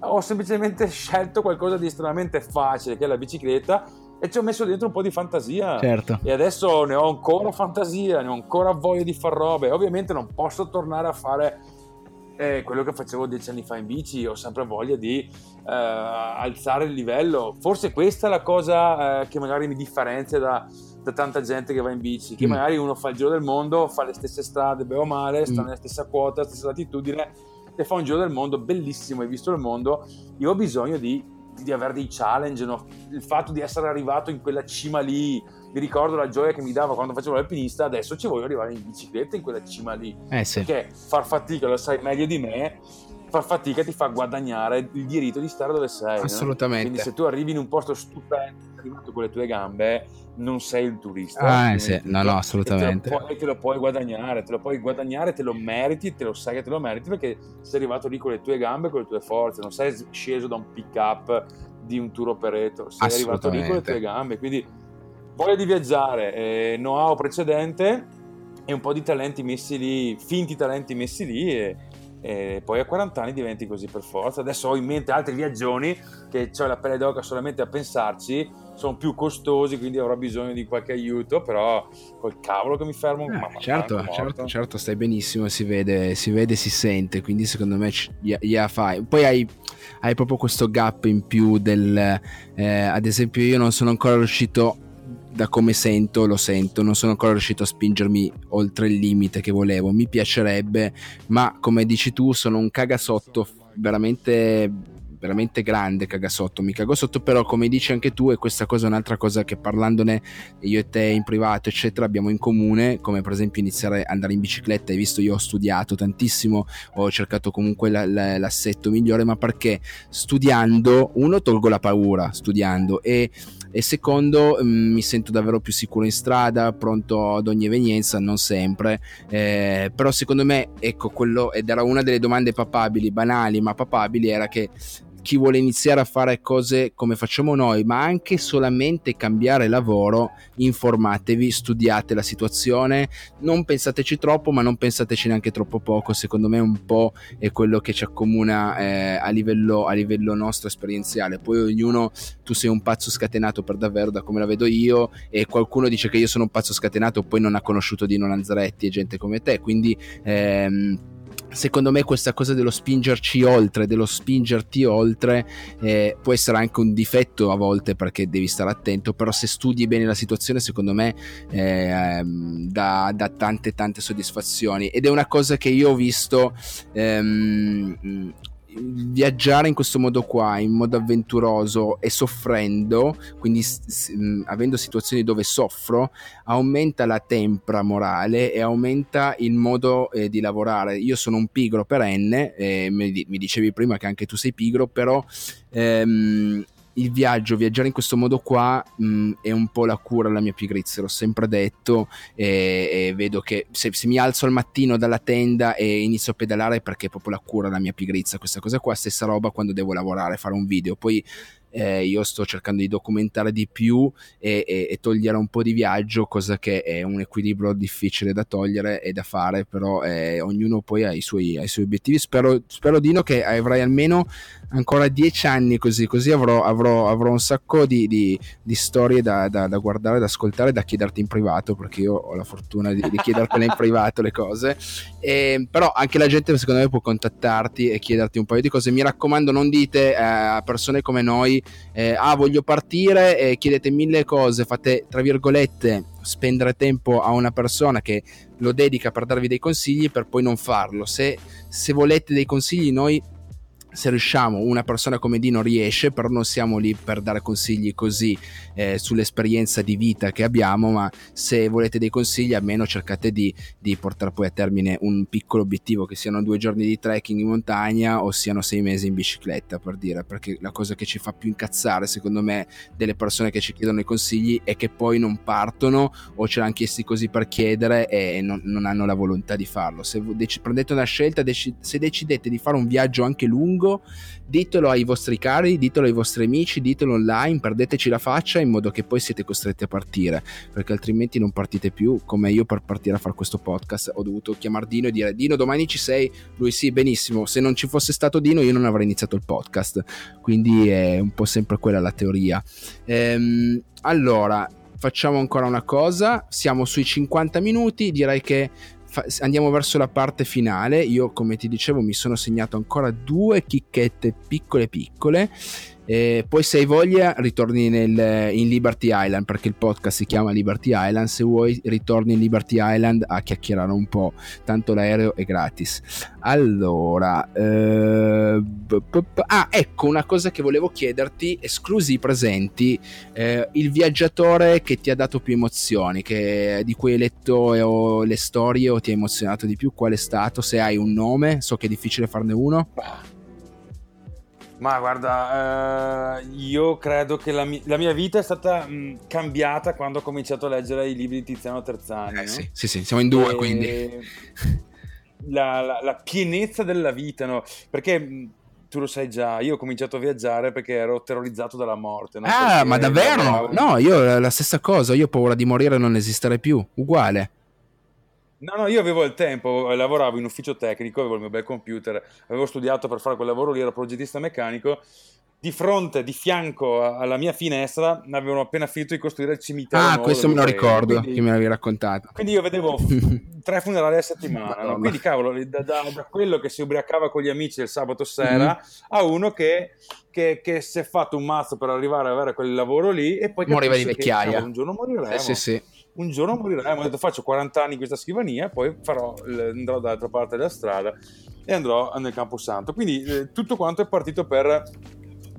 Ho semplicemente scelto qualcosa di estremamente facile, che è la bicicletta, e ci ho messo dentro un po' di fantasia. Certo. E adesso ne ho ancora fantasia, ne ho ancora voglia di far robe. Ovviamente non posso tornare a fare eh, quello che facevo dieci anni fa in bici, ho sempre voglia di eh, alzare il livello. Forse questa è la cosa eh, che magari mi differenzia da, da, tanta gente che va in bici, che mm. magari uno fa il giro del mondo, fa le stesse strade, bene o male, sta mm. nella stessa quota, stessa latitudine e fa un giro del mondo bellissimo, hai visto il mondo. Io ho bisogno di di avere dei challenge, no? il fatto di essere arrivato in quella cima lì, mi ricordo la gioia che mi dava quando facevo l'alpinista, adesso ci voglio arrivare in bicicletta in quella cima lì. Eh sì. Perché far fatica, lo sai meglio di me, far fatica ti fa guadagnare il diritto di stare dove sei. Assolutamente. No? Quindi se tu arrivi in un posto stupendo, arrivato con le tue gambe, non sei il turista. Ah, sì. no, no, assolutamente. E te, puoi, te, lo puoi guadagnare, te lo puoi guadagnare, te lo meriti, te lo sai che te lo meriti perché sei arrivato lì con le tue gambe, con le tue forze, non sei sceso da un pick up di un tour operator, sei arrivato lì con le tue gambe, quindi voglia di viaggiare, eh, know-how precedente e un po' di talenti messi lì, finti talenti messi lì e, e, poi a 40 anni diventi così per forza. Adesso ho in mente altri viaggioni che ho la pelle d'oca solamente a pensarci, sono più costosi, quindi avrò bisogno di qualche aiuto, però col cavolo che mi fermo. Eh, ma certo, certo, certo, stai benissimo, si vede, si vede, si sente, quindi secondo me gliela fai. Poi hai, hai, proprio questo gap in più del, eh, ad esempio io non sono ancora riuscito da come sento, lo sento, non sono ancora riuscito a spingermi oltre il limite che volevo. Mi piacerebbe, ma come dici tu, sono un cagasotto veramente veramente grande cagasotto, mi cago sotto, però come dici anche tu, e questa cosa è un'altra cosa che parlandone io e te in privato, eccetera, abbiamo in comune, come per esempio iniziare ad andare in bicicletta, hai visto io ho studiato tantissimo, ho cercato comunque la, la, l'assetto migliore, ma perché studiando, uno tolgo la paura, studiando, e e secondo mh, mm, mi sento davvero più sicuro in strada, pronto ad ogni evenienza, non sempre, eh, però secondo me ecco quello ed era una delle domande papabili, banali ma papabili, era che chi vuole iniziare a fare cose come facciamo noi, ma anche solamente cambiare lavoro, informatevi, studiate la situazione, non pensateci troppo, ma non pensateci neanche troppo poco, secondo me un po' è quello che ci accomuna eh, a, livello, a livello nostro esperienziale. Poi ognuno, tu sei un pazzo scatenato per davvero da come la vedo io e qualcuno dice che io sono un pazzo scatenato, poi non ha conosciuto Dino Lanzaretti e gente come te, quindi... Ehm, secondo me questa cosa dello spingerci oltre, dello spingerti oltre, eh, può essere anche un difetto a volte perché devi stare attento, però se studi bene la situazione secondo me eh, dà, dà, tante tante soddisfazioni. Ed è una cosa che io ho visto ehm, viaggiare in questo modo qua, in modo avventuroso e soffrendo, quindi s- mh, avendo situazioni dove soffro, aumenta la tempra morale e aumenta il modo eh, di lavorare. Io sono un pigro perenne, eh, mi, mi, dicevi prima che anche tu sei pigro, però ehm, il viaggio, viaggiare in questo modo qua mh, è un po' la cura della mia pigrizia, l'ho sempre detto e, e vedo che se, se, mi alzo al mattino dalla tenda e inizio a pedalare è perché è proprio la cura della mia pigrizia, questa cosa qua, stessa roba quando devo lavorare, fare un video, poi eh, io sto cercando di documentare di più e, e, e, togliere un po' di viaggio, cosa che è un equilibrio difficile da togliere e da fare, però eh, ognuno poi ha i, suoi, ha i suoi obiettivi. Spero, spero, Dino, che avrai almeno ancora dieci anni così, così avrò, avrò, avrò un sacco di, di, di storie da, da, da, guardare, da ascoltare, da chiederti in privato, perché io ho la fortuna di, di chiedertele in privato le cose. E, però anche la gente secondo me può contattarti e chiederti un paio di cose. Mi raccomando, non dite eh, a persone come noi eh, ah voglio partire e chiedete mille cose, fate tra virgolette spendere tempo a una persona che lo dedica per darvi dei consigli per poi non farlo. Se, se volete dei consigli noi se riusciamo, una persona come Dino riesce, però non siamo lì per dare consigli così eh, sull'esperienza di vita che abbiamo, ma se volete dei consigli almeno cercate di, di, portare poi a termine un piccolo obiettivo, che siano due giorni di trekking in montagna o siano sei mesi in bicicletta, per dire, perché la cosa che ci fa più incazzare, secondo me, delle persone che ci chiedono i consigli è che poi non partono o ce l'hanno chiesti così per chiedere e non, non hanno la volontà di farlo. Se dec- prendete una scelta, dec- se decidete di fare un viaggio anche lungo, lungo, ditelo ai vostri cari, ditelo ai vostri amici, ditelo online, perdeteci la faccia in modo che poi siete costretti a partire, perché altrimenti non partite più, come io per partire a fare questo podcast ho dovuto chiamare Dino e dire Dino domani ci sei? Lui sì, benissimo, se non ci fosse stato Dino io non avrei iniziato il podcast, quindi è un po' sempre quella la teoria. Ehm, allora, facciamo ancora una cosa, siamo sui 50 minuti, direi che fa- andiamo verso la parte finale. Io, come ti dicevo, mi sono segnato ancora due chicchette piccole piccole e poi se hai voglia ritorni nel, in Liberty Island perché il podcast si chiama Liberty Island. Se vuoi ritorni in Liberty Island a chiacchierare un po', tanto l'aereo è gratis. Allora, eh, ah, ecco una cosa che volevo chiederti, esclusi i presenti, eh, il viaggiatore che ti ha dato più emozioni, che, di cui hai letto le storie o ti ha emozionato di più, qual è stato? Se hai un nome, so che è difficile farne uno. Ma guarda, eh, io credo che la, mi- la, mia vita è stata mh, cambiata quando ho cominciato a leggere i libri di Tiziano Terzani. Eh, no? sì, sì, sì, siamo in due e... quindi. La, la, la, pienezza della vita, no? Perché mh, tu lo sai già, io ho cominciato a viaggiare perché ero terrorizzato dalla morte. No? Ah, perché ma davvero? No, io la stessa cosa, io ho paura di morire e non esistere più, uguale. No, no, io avevo il tempo, eh, lavoravo in ufficio tecnico, avevo il mio bel computer, avevo studiato per fare quel lavoro lì, ero progettista meccanico. Di fronte, di fianco alla mia finestra, avevano appena finito di costruire il cimitero. Ah, questo me lo ricordo, quindi, che me l'avevi raccontato. Quindi io vedevo tre funerali a settimana. No? Quindi, cavolo, da, da, da, quello che si ubriacava con gli amici il sabato sera mm. a uno che, che, che, si è fatto un mazzo per arrivare ad avere quel lavoro lì e poi moriva di vecchiaia. Che, cavolo, un giorno moriremo. Sì, sì, sì un giorno moriremo. Ho detto faccio 40 anni in questa scrivania, poi farò, andrò dall'altra parte della strada e andrò nel Camposanto. Quindi eh, tutto quanto è partito per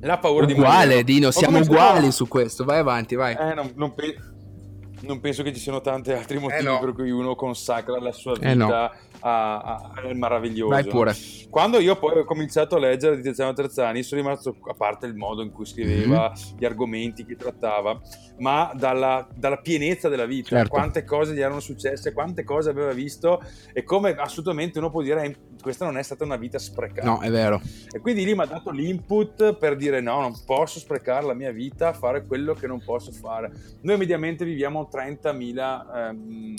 la paura uguale, di morire. Uguale, Dino, siamo uguali a... su questo. Vai avanti, vai. Eh, non, non pe... non penso che ci siano tanti altri motivi eh no. per cui uno consacra la sua vita eh no. a, a, al meraviglioso. Vai pure. Quando io poi ho cominciato a leggere di Tiziano Terzani, sono rimasto, a parte il modo in cui scriveva, mm-hmm. gli argomenti che trattava, ma dalla, dalla pienezza della vita, certo. quante cose gli erano successe, quante cose aveva visto e come assolutamente uno può dire questa non è stata una vita sprecata. No, è vero. E quindi lì mi ha dato l'input per dire no, non posso sprecare la mia vita a fare quello che non posso fare. Noi mediamente viviamo 30.000... Ehm,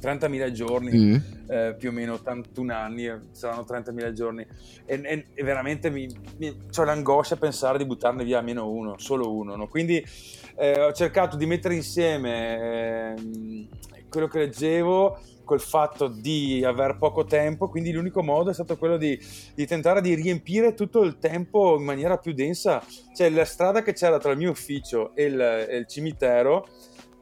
30.000 giorni, mm. eh, più o meno 81 anni, eh, saranno 30.000 giorni e, e, e veramente mi, mi, ho l'angoscia a pensare di buttarne via almeno uno, solo uno. No? Quindi eh, ho cercato di mettere insieme eh, quello che leggevo col fatto di aver poco tempo, quindi l'unico modo è stato quello di, di, tentare di riempire tutto il tempo in maniera più densa. Cioè la strada che c'era tra il mio ufficio e il, e il cimitero,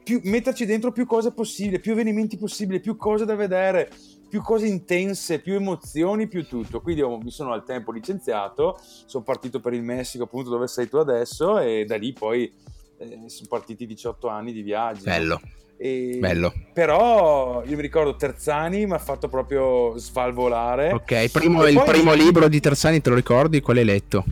più, metterci dentro più cose possibili, più avvenimenti possibili, più cose da vedere, più cose intense, più emozioni, più tutto. Quindi oh, mi sono al tempo licenziato, sono partito per il Messico, appunto dove sei tu adesso, e da lì poi eh, sono partiti 18 anni di viaggio. Bello. E... Bello. Però io mi ricordo Terzani mi ha fatto proprio svalvolare. Ok, primo, il poi... primo libro di Terzani te lo ricordi? Qual hai letto?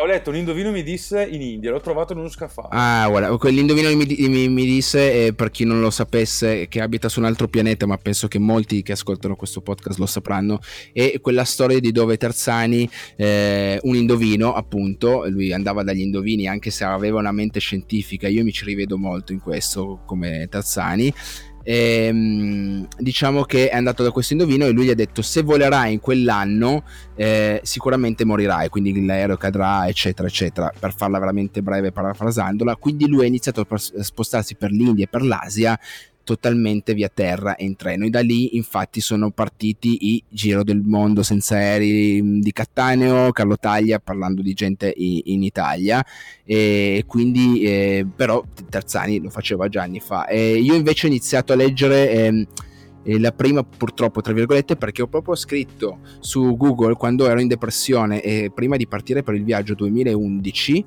Ho letto un indovino mi disse in India, l'ho trovato in uno scaffale. Ah, guarda, l'indovino mi, mi, mi disse, eh, per chi non lo sapesse, che abita su un altro pianeta, ma penso che molti che ascoltano questo podcast lo sapranno, è quella storia di dove Terzani, eh, un indovino appunto, lui andava dagli indovini anche se aveva una mente scientifica, io mi ci rivedo molto in questo come Terzani, e, ehm, diciamo che è andato da questo indovino e lui gli ha detto se volerai in quell'anno eh, sicuramente morirai quindi l'aereo cadrà eccetera eccetera. Per farla veramente breve parafrasandola quindi lui ha iniziato a spostarsi per l'India e per l'Asia totalmente via terra e in treno. E da lì, infatti, sono partiti i Giro del Mondo senza aerei mm, di Cattaneo, Carlo Taglia parlando di gente in Italia. E quindi, eh, però, Terzani lo faceva già anni fa. E io invece ho iniziato a leggere. Eh, la prima purtroppo tra virgolette perché ho proprio scritto su Google quando ero in depressione e prima di partire per il viaggio 2011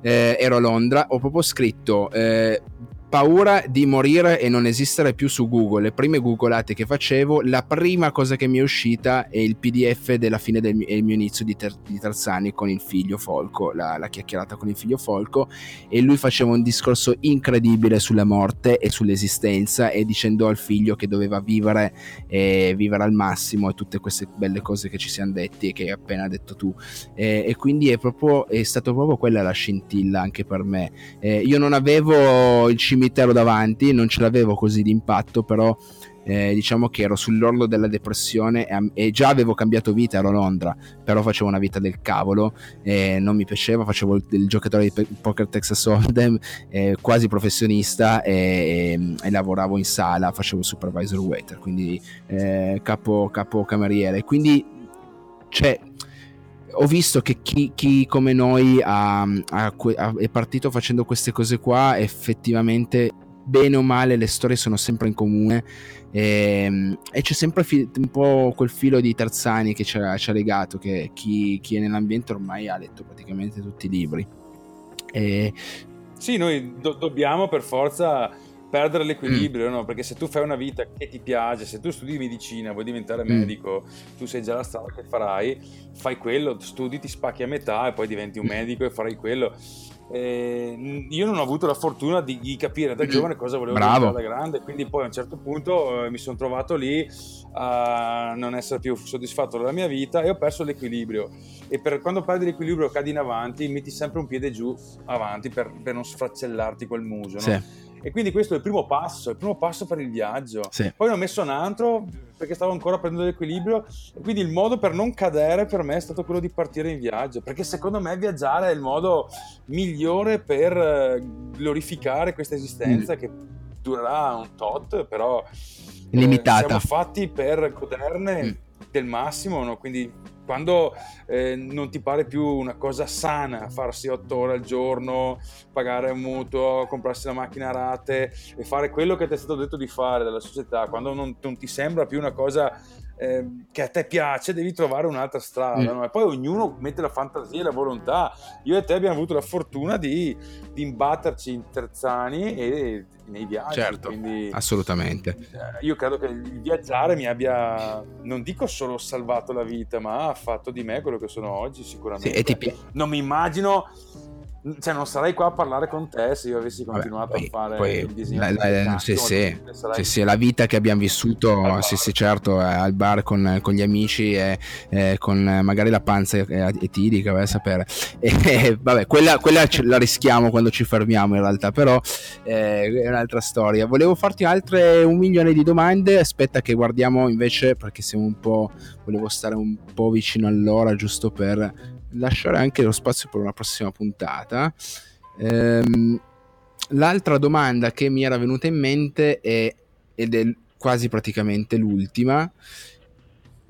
eh, ero a Londra ho proprio scritto eh, paura di morire e non esistere più su Google. Le prime googolate che facevo, la prima cosa che mi è uscita è il PDF della fine del mio, mio inizio di, ter, di, Tarzani con il figlio Folco, la, la, chiacchierata con il figlio Folco, e lui faceva un discorso incredibile sulla morte e sull'esistenza e dicendo al figlio che doveva vivere, eh, vivere al massimo e tutte queste belle cose che ci siamo detti e che hai appena detto tu. Eh, e quindi è, proprio, è stata proprio quella la scintilla anche per me. Eh, io non avevo il cimitero cimitero davanti, non ce l'avevo così d'impatto, però eh, diciamo che ero sull'orlo della depressione e, e, già avevo cambiato vita, ero a Londra, però facevo una vita del cavolo, eh, non mi piaceva, facevo il, il giocatore di poker Texas Hold'em, eh, quasi professionista e, e, lavoravo in sala, facevo supervisor waiter, quindi eh, capo, capo cameriere, quindi c'è ho visto che chi, chi come noi ha, ha, ha, è partito facendo queste cose qua, effettivamente bene o male le storie sono sempre in comune e, ehm, e c'è sempre fi- un po' quel filo di Tarzani che ci ha, legato, che chi, chi, è nell'ambiente ormai ha letto praticamente tutti i libri. E... Sì, noi do- dobbiamo per forza perdere l'equilibrio, mm. no? Perché se tu fai una vita che ti piace, se tu studi medicina, vuoi diventare mm. medico, tu sai già la strada che farai, fai quello, studi, ti spacchi a metà e poi diventi un mm. medico e farai quello. Eh, io non ho avuto la fortuna di, di capire da mm. giovane cosa volevo diventare da grande, quindi poi a un certo punto eh, mi sono trovato lì a non essere più soddisfatto della mia vita e ho perso l'equilibrio. E per, quando perdi l'equilibrio cadi in avanti, metti sempre un piede giù avanti per, per non sfracellarti quel muso. Sì. E quindi questo è il primo passo, il primo passo per il viaggio. Sì. Poi ho messo un altro perché stavo ancora prendendo l'equilibrio e quindi il modo per non cadere per me è stato quello di partire in viaggio, perché secondo me viaggiare è il modo migliore per eh, glorificare questa esistenza mm. che durerà un tot, però limitata. Eh, siamo fatti per goderne mm. del massimo, no? quindi quando eh, non ti pare più una cosa sana farsi otto ore al giorno, pagare un mutuo, comprarsi la macchina a rate e fare quello che ti è stato detto di fare dalla società, quando non, non ti sembra più una cosa eh, che a te piace, devi trovare un'altra strada. Mm. No? E poi ognuno mette la fantasia e la volontà. Io e te abbiamo avuto la fortuna di, di imbatterci in Terzani e nei viaggi. Certo, quindi, assolutamente. Eh, io credo che il viaggiare mi abbia, non dico solo salvato la vita, ma ha fatto di me quello che sono oggi sicuramente. Sì, ti... Non mi immagino cioè non sarei qua a parlare con te se io avessi continuato Vabbè, poi, a fare poi, il disegno la, la, sì, sì, sì, sì, la vita che abbiamo vissuto sì, sì, certo al bar con, con gli amici e, e, con magari la panza etilica vai a sapere. E, vabbè quella, quella la rischiamo quando ci fermiamo in realtà però eh, è un'altra storia. Volevo farti altre un milione di domande. Aspetta che guardiamo invece perché siamo un po' volevo stare un po' vicino all'ora giusto per lasciare anche lo spazio per una prossima puntata. Ehm, l'altra domanda che mi era venuta in mente è, ed è quasi praticamente l'ultima.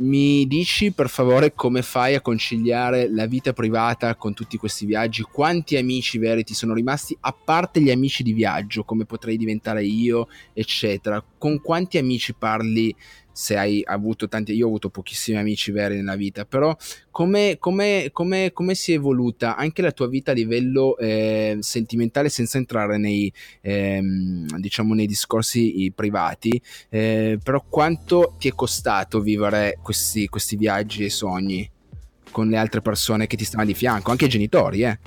Mi dici per favore come fai a conciliare la vita privata con tutti questi viaggi? Quanti amici veri ti sono rimasti, a parte gli amici di viaggio, come potrei diventare io, eccetera? Con quanti amici parli se hai avuto tanti, io ho avuto pochissimi amici veri nella vita, però come, come, come, come si è evoluta anche la tua vita a livello eh, sentimentale senza entrare nei, ehm, diciamo, nei discorsi privati, eh, però quanto ti è costato vivere questi, questi viaggi e sogni con le altre persone che ti stanno di fianco, anche i genitori, eh?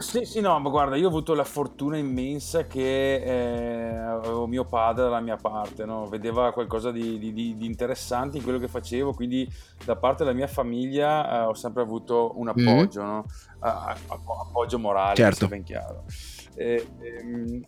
Sì, sì, no, ma guarda, io ho avuto la fortuna immensa che eh, avevo mio padre dalla mia parte, no? vedeva qualcosa di, di, di, interessante in quello che facevo, quindi da parte della mia famiglia eh, ho sempre avuto un mm-hmm. appoggio, mm. no? a, a, appoggio morale, certo. ben chiaro. E, ehm,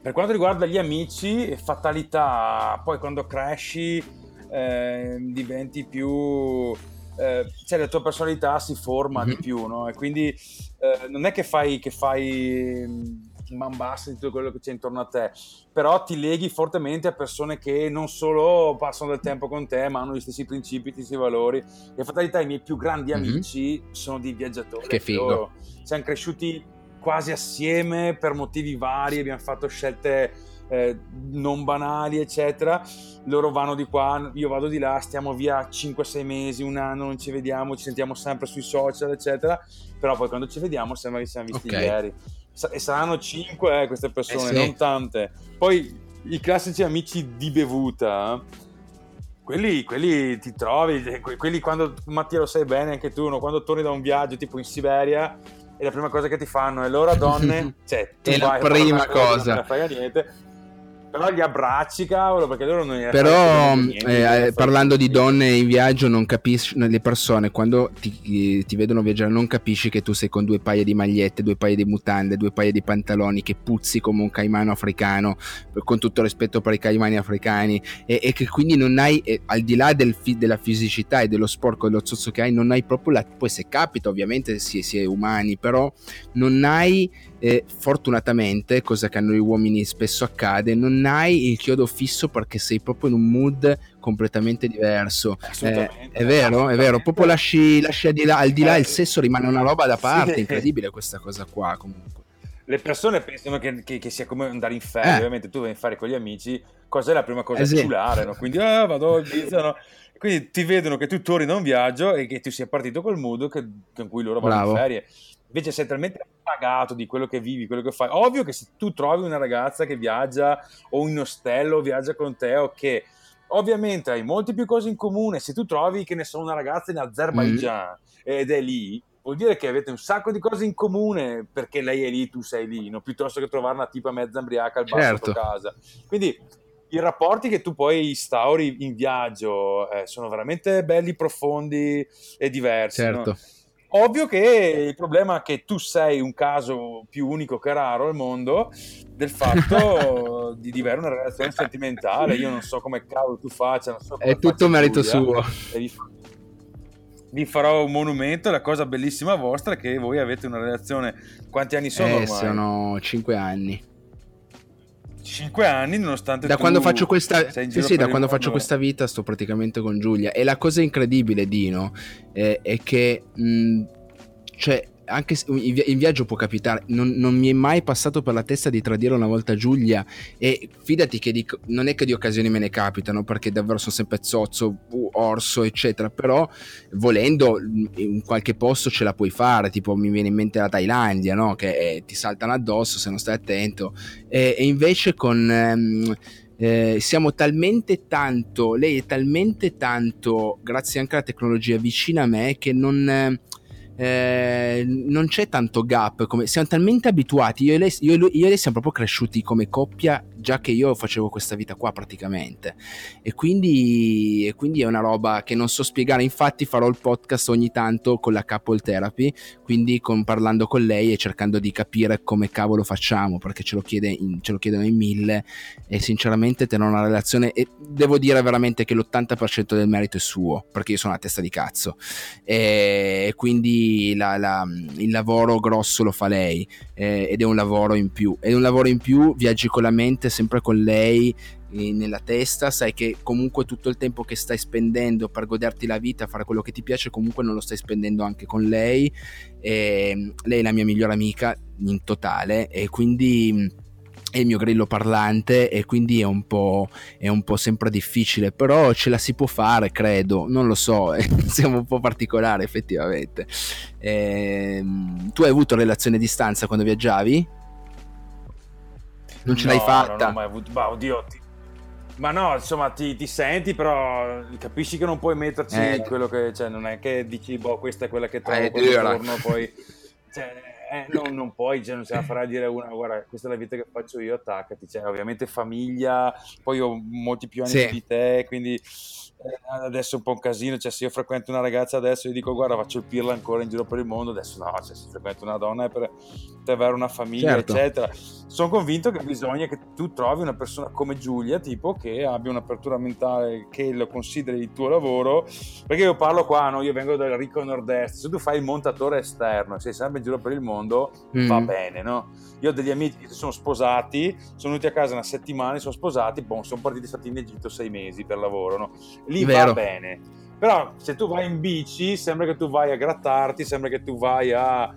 per quanto riguarda gli amici, fatalità, poi quando cresci eh, diventi più eh, cioè la tua personalità si forma mm-hmm. di mhm. più, no? E quindi eh, non è che fai, che fai man bassa di tutto quello che c'è intorno a te, però ti leghi fortemente a persone che non solo passano del tempo con te, ma hanno gli stessi principi, gli stessi valori. E fatalità, i miei più grandi mm-hmm. amici sono dei viaggiatori. Che figo. Loro siamo cresciuti quasi assieme per motivi vari, abbiamo fatto scelte eh, non banali, eccetera. Loro vanno di qua, io vado di là, stiamo via 5-6 mesi, un anno, non ci vediamo, ci sentiamo sempre sui social, eccetera. Però poi quando ci vediamo sembra che siamo visti okay. ieri. E saranno 5 eh, queste persone, eh sì. non tante. Poi i classici amici di bevuta. Quelli, quelli, ti trovi, quelli quando Mattia lo sai bene anche tu, no? quando torni da un viaggio tipo in Siberia e la prima cosa che ti fanno è l'ora donne, cioè tu è la prima cosa, non frega niente, però li abbracci, cavolo, perché loro non Però eh, parlando di donne in viaggio, non capisci, le persone quando ti, ti, vedono viaggiare non capisci che tu sei con due paia di magliette, due paia di mutande, due paia di pantaloni, che puzzi come un caimano africano, con tutto rispetto per i caimani africani, e, e che quindi non hai, eh, al di là del fi, della fisicità e dello sporco e dello zozzo che hai, non hai proprio la... Poi se capita ovviamente si, si è umani, però non hai e fortunatamente, cosa che a noi uomini spesso accade, non hai il chiodo fisso perché sei proprio in un mood completamente diverso. Eh, è vero, è vero, proprio lasci, lasci al, di là, al di là il sesso rimane una roba da parte, sì. incredibile questa cosa qua comunque. Le persone pensano che, che, che sia come andare in ferie, eh. ovviamente tu vai in fare con gli amici, cosa è la prima cosa? Eh, sì. No? Quindi ah, vado al no? Quindi ti vedono che tu torni da un viaggio e che tu sia partito col mood che, con cui loro vanno in ferie. Invece sei talmente pagato di quello che vivi, quello che fai. Ovvio che se tu trovi una ragazza che viaggia o in ostello viaggia con te o che ovviamente hai molte più cose in comune, se tu trovi che ne so una ragazza in Azerbaijan mm. ed è lì, vuol dire che avete un sacco di cose in comune perché lei è lì, tu sei lì, no? piuttosto che trovare una tipa mezza embriaca al bar certo. casa. Quindi i rapporti che tu poi instauri in viaggio eh, sono veramente belli, profondi e diversi. Certo. No? Ovvio che il problema è che tu sei un caso più unico che raro al mondo del fatto di, di, avere una relazione sentimentale. Io non so come cavolo tu faccia. So è tutto merito suo. Vi, vi, farò un monumento. La cosa bellissima vostra è che voi avete una relazione. Quanti anni sono? Eh, ormai? Sono 5 anni. 5 anni nonostante da quando faccio questa sì, sì, da quando faccio questa vita sto praticamente con Giulia. E la cosa incredibile Dino eh, è che mh, cioè anche in viaggio può capitare, non, non, mi è mai passato per la testa di tradire una volta Giulia. E fidati che di, non è che di occasioni me ne capitano perché davvero sono sempre zozzo, orso eccetera, però volendo in qualche posto ce la puoi fare, tipo mi viene in mente la Thailandia, no? che eh, ti saltano addosso se non stai attento. E, e invece con... Ehm, eh, siamo talmente tanto, lei è talmente tanto, grazie anche alla tecnologia, vicina a me che non, eh, eh, non c'è tanto gap, come, siamo talmente abituati, io e, lei, io, e lui, io e lei siamo proprio cresciuti come coppia già che io facevo questa vita qua praticamente. E quindi, e quindi, è una roba che non so spiegare. Infatti farò il podcast ogni tanto con la couple therapy quindi con, parlando con lei e cercando di capire come cavolo facciamo perché ce lo, chiede in, ce lo chiedono in mille. E sinceramente tenere una relazione e devo dire veramente che l'80% del merito è suo perché io sono una testa di cazzo. E quindi la, la, il lavoro grosso lo fa lei eh, ed è un lavoro in più è un lavoro in più viaggi con la mente sempre con lei eh, nella testa, sai che comunque tutto il tempo che stai spendendo per goderti la vita, fare quello che ti piace, comunque non lo stai spendendo anche con lei. E mm, lei è la mia migliore amica in totale e quindi è il mio grillo parlante e quindi è un, po', è un po' sempre difficile, però ce la si può fare, credo, non lo so, siamo un po' particolari effettivamente. E, ehm, tu hai avuto relazione a distanza quando viaggiavi? non ce no, l'hai fatta. Non ho mai avuto. Bah, oddio. Ti... Ma no, insomma, ti, ti, senti, però capisci che non puoi metterci eh. quello che. Cioè, non è che dici, boh, questa è quella che trovo eh, quando torno, poi. Cioè, eh, no, non puoi, cioè, non ce la farai dire una, guarda, questa è la vita che faccio io, attaccati. Cioè, ovviamente famiglia, poi ho molti più anni sì. di te, quindi adesso è un po' un casino, cioè se io frequento una ragazza adesso e dico guarda faccio il pirla ancora in giro per il mondo, adesso no, cioè, se frequento una donna è per, per avere una famiglia certo. eccetera. Sono convinto che bisogna che tu trovi una persona come Giulia, tipo che abbia un'apertura mentale, che lo consideri il tuo lavoro, perché io parlo qua, no? io vengo dal ricco nord-est, se tu fai il montatore esterno, sei sempre in giro per il mondo, mm. va bene, no? Io ho degli amici che si sono sposati, sono venuti a casa una settimana, sono sposati, boh, sono partiti stati in Egitto sei mesi per lavoro, no? Lì Vero. va bene. Però se tu vai in bici, sembra che tu vai a grattarti, sembra che tu vai a,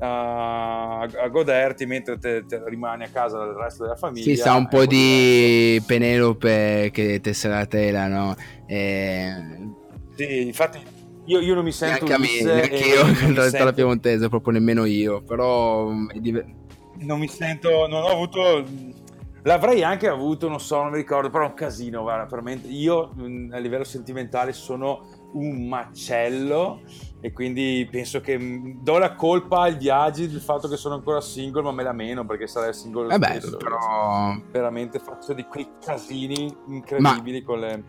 a, a goderti mentre te, te rimani a casa del resto della famiglia. Sì, sa un po' di Penelope che tesse la tela, no? E... Sì, infatti io, io, non mi sento neanche, Ulisse, me, neanche io nella sento... piemontese, proprio nemmeno io, però non mi sento, non ho avuto L'avrei anche avuto, non so, non mi ricordo, però è un casino, guarda, veramente. Io a livello sentimentale sono un macello e quindi penso che do la colpa ai viaggi del fatto che sono ancora single, ma me la meno perché sarei single eh beh, stesso. Però... Veramente faccio di quei casini incredibili ma... con le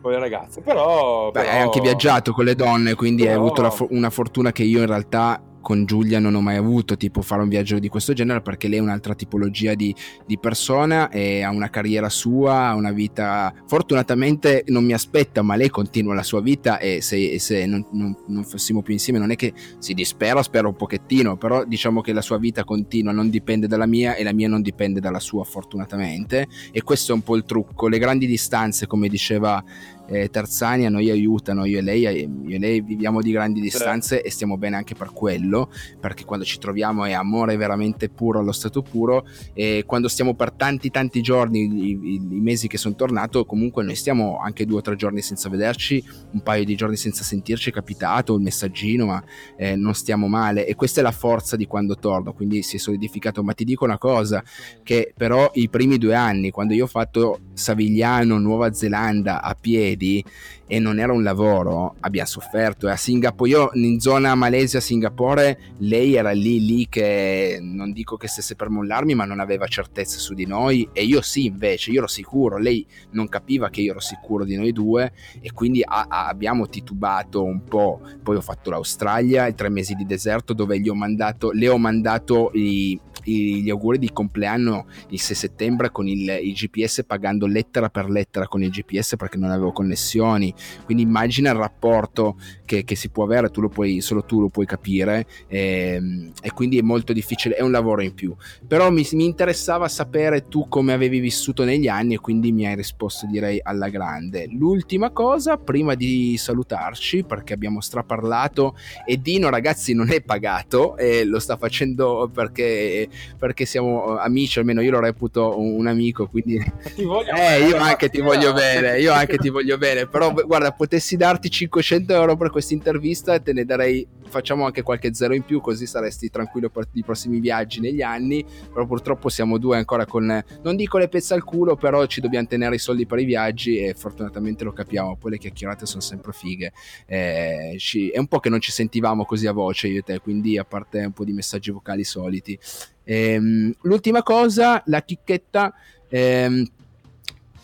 con le ragazze. Però, Beh, hai anche viaggiato con le donne, quindi però... hai avuto fo- una fortuna che io in realtà con Giulia non ho mai avuto tipo fare un viaggio di questo genere perché lei è un'altra tipologia di, di persona ha una carriera sua, ha una vita fortunatamente non mi aspetta ma lei continua la sua vita e se, se non, non, non, fossimo più insieme non è che si dispera, spero un pochettino però diciamo che la sua vita continua, non dipende dalla mia e la mia non dipende dalla sua fortunatamente. E questo è un po' il trucco, le grandi distanze come diceva eh, Tarzani a noi aiutano, io e, lei, io e lei viviamo di grandi distanze sì. e stiamo bene anche per quello, perché quando ci troviamo è amore veramente puro allo stato puro e quando stiamo per tanti tanti giorni, i, i, i mesi che sono tornato, comunque noi stiamo anche due o tre giorni senza vederci, un paio di giorni senza sentirci, è capitato il messaggino, ma eh, non stiamo male e questa è la forza di quando torno, quindi si è solidificato, ma ti dico una cosa, che però i primi due anni, quando io ho fatto Savigliano, Nuova Zelanda a piedi, piedi e non era un lavoro, abbiamo sofferto. E a Singapore, io in zona Malesia, Singapore, lei era lì, lì che non dico che stesse per mollarmi, ma non aveva certezze su di noi. E io sì, invece, io ero sicuro. Lei non capiva che io ero sicuro di noi due e quindi a, a, abbiamo titubato un po'. Poi ho fatto l'Australia, i tre mesi di deserto, dove gli ho mandato, le ho mandato i, gli auguri di compleanno il 6 settembre con il, il GPS pagando lettera per lettera con il GPS perché non avevo connessioni quindi immagina il rapporto che, che si può avere, tu lo puoi, solo tu lo puoi capire e, ehm, e quindi è molto difficile, è un lavoro in più. Però mi, mi interessava sapere tu come avevi vissuto negli anni e quindi mi hai risposto direi alla grande. L'ultima cosa, prima di salutarci, perché abbiamo straparlato e Dino ragazzi non è pagato e lo sta facendo perché, perché siamo amici, almeno io lo reputo un, amico, quindi... eh, io anche ti voglio bene, io anche ti voglio bene, però guarda, potessi darti 500 euro per questa intervista e te ne darei facciamo anche qualche zero in più così saresti tranquillo per i prossimi viaggi negli anni. Però purtroppo siamo due ancora con non dico le pezze al culo però ci dobbiamo tenere i soldi per i viaggi e fortunatamente lo capiamo poi le chiacchierate sono sempre fighe. Eh, ci, è un po' che non ci sentivamo così a voce io e te quindi a parte un po' di messaggi vocali soliti. Ehm, l'ultima cosa la chicchetta ehm,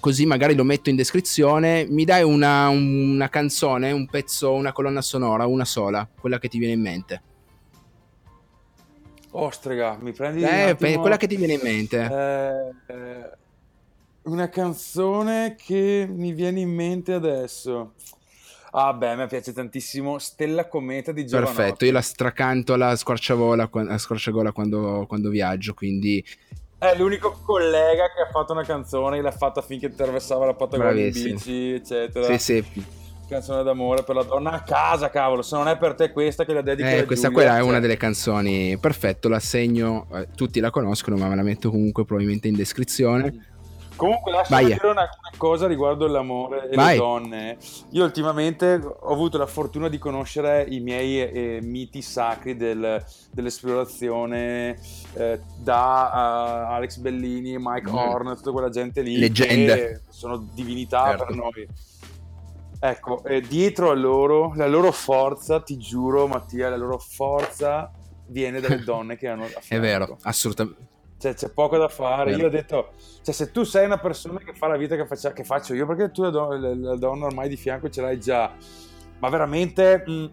così magari lo metto in descrizione, mi dai una, una canzone, un pezzo, una colonna sonora, una sola, quella che ti viene in mente. Ostrega, mi prendi eh, attimo... quella che ti viene in mente. Eh, eh, una canzone che mi viene in mente adesso. Ah, beh, me piace tantissimo Stella Cometa di Giovanotti. Perfetto, io la stracanto alla squarciagola, alla squarciagola quando, quando viaggio, quindi è l'unico collega che ha fatto una canzone, l'ha fatta finché attraversava la Patagonia in bici, eccetera. Sì, sì. Canzone d'amore per la donna a casa, cavolo. Se non è per te questa che la dedico eh, questa Giulia, quella è una delle canzoni. Perfetto, la segno. Eh, tutti la conoscono, ma me la metto comunque probabilmente in descrizione. Comunque lasciami dire una, una, cosa riguardo l'amore e Vai. le donne. Io ultimamente ho avuto la fortuna di conoscere i miei eh, miti sacri del, dell'esplorazione eh, da uh, Alex Bellini, Mike mm. Horn, tutta quella gente lì. Leggende. sono divinità certo. per noi. Ecco, eh, dietro a loro, la loro forza, ti giuro Mattia, la loro forza viene dalle donne che hanno... È vero, assolutamente cioè, c'è poco da fare. Io ho detto, cioè, se tu sei una persona che fa la vita che, faccia, che faccio io, perché tu la, don- la, donna ormai di fianco ce l'hai già, ma veramente mh, mm,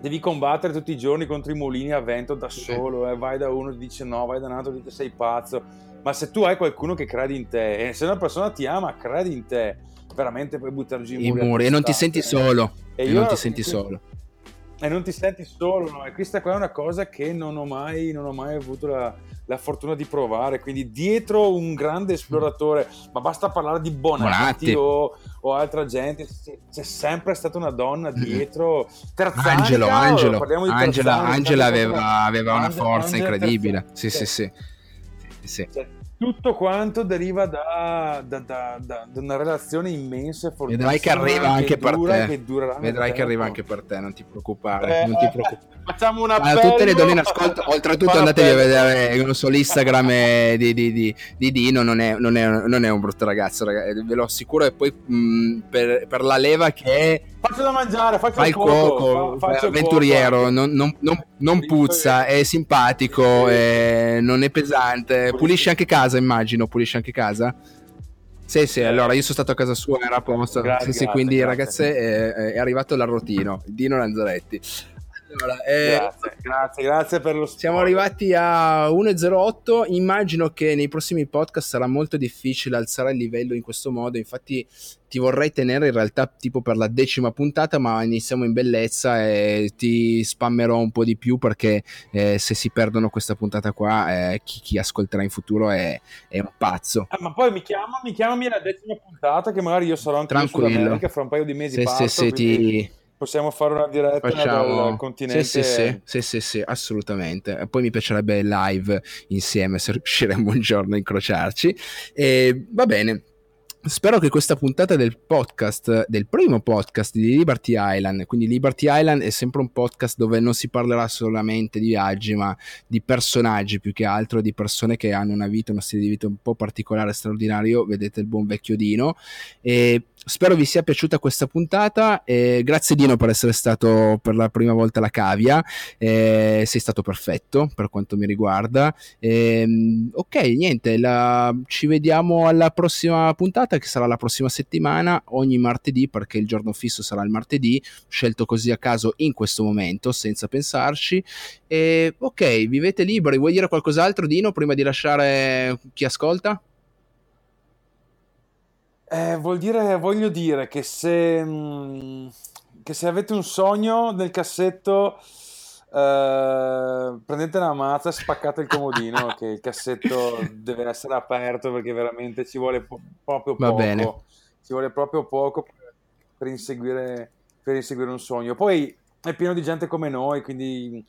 devi combattere tutti i giorni contro i mulini a vento da solo. Eh. Vai da uno e dice no, vai da un altro e dice sei pazzo. Ma se tu hai qualcuno che crede in te, e se una persona ti ama, crede in te, veramente puoi buttare giù i muri. I muri e non ti senti solo. E, e non ti senti solo e non ti senti solo. No? E questa qua è una cosa che non ho mai, non ho mai avuto la, la, fortuna di provare. Quindi, dietro un grande esploratore, ma basta parlare di Bonatti. O, o, altra gente, c'è sempre stata una donna dietro. Terzanica, Angelo, Angelo. Angela, Angela aveva, aveva, una forza Angela incredibile. Sì, sì, sì. sì, sì. Cioè, tutto quanto deriva da, da, da, da, una relazione immensa e fortissima. Vedrai che arriva anche per te. Che Vedrai che arriva anche per te, non ti preoccupare. Eh, non ti eh, preoccupare. Facciamo una a tutte le donne in ascolto, oltretutto andatevi a vedere non so, l'Instagram di, di, di, di Dino, non è, non, è, non è, un brutto ragazzo, ragazzi, ve lo assicuro. E poi mh, per, per, la leva che è... Faccio da mangiare, faccio il cuoco, fa, avventuriero, non, non, non, puzza, è simpatico, è, non è pesante, pulisce anche casa casa, immagino, pulisce anche casa. Sì, sì, allora io sono stato a casa sua, era a posto. Grazie, sì, sì, quindi grazie. ragazze è, è arrivato l'arrotino, Dino Lanzaretti. Allora, eh, grazie, grazie, grazie per lo sport. Siamo arrivati a 1.08. Immagino che nei prossimi podcast sarà molto difficile alzare il livello in questo modo. Infatti, ti vorrei tenere in realtà tipo per la decima puntata, ma iniziamo in bellezza e ti spammerò un po' di più perché eh, se si perdono questa puntata qua, eh, chi, chi, ascolterà in futuro è, è un pazzo. Ah, ma poi mi, chiama, mi chiamami la decima puntata, che magari io sarò anche Tranquillo. in Sud America fra un paio di mesi. Se, parto, se, se ti Possiamo fare una diretta Facciamo... dal continente. Sì, sì, sì, sì, sì, sì, assolutamente. Poi mi piacerebbe live insieme se riusciremo un giorno a incrociarci. E va bene. Spero che questa puntata del podcast, del primo podcast di Liberty Island, quindi Liberty Island è sempre un podcast dove non si parlerà solamente di viaggi, ma di personaggi più che altro, di persone che hanno una vita, uno stile di vita un po' particolare, straordinario. Vedete il buon vecchio Dino. E Spero vi sia piaciuta questa puntata. Eh, grazie Dino per essere stato per la prima volta la cavia. Eh, sei stato perfetto per quanto mi riguarda. Eh, ok, niente, la... ci vediamo alla prossima puntata che sarà la prossima settimana, ogni martedì perché il giorno fisso sarà il martedì, scelto così a caso in questo momento senza pensarci. ok, vivete liberi. Vuoi dire qualcos'altro Dino prima di lasciare chi ascolta? Eh, vuol dire, voglio dire che se, mm, che se avete un sogno nel cassetto, eh, prendete una mazza spaccate il comodino, che il cassetto deve essere aperto perché veramente ci vuole po- proprio Va poco. bene. Ci vuole proprio poco per inseguire, per inseguire un sogno. Poi è pieno di gente come noi, quindi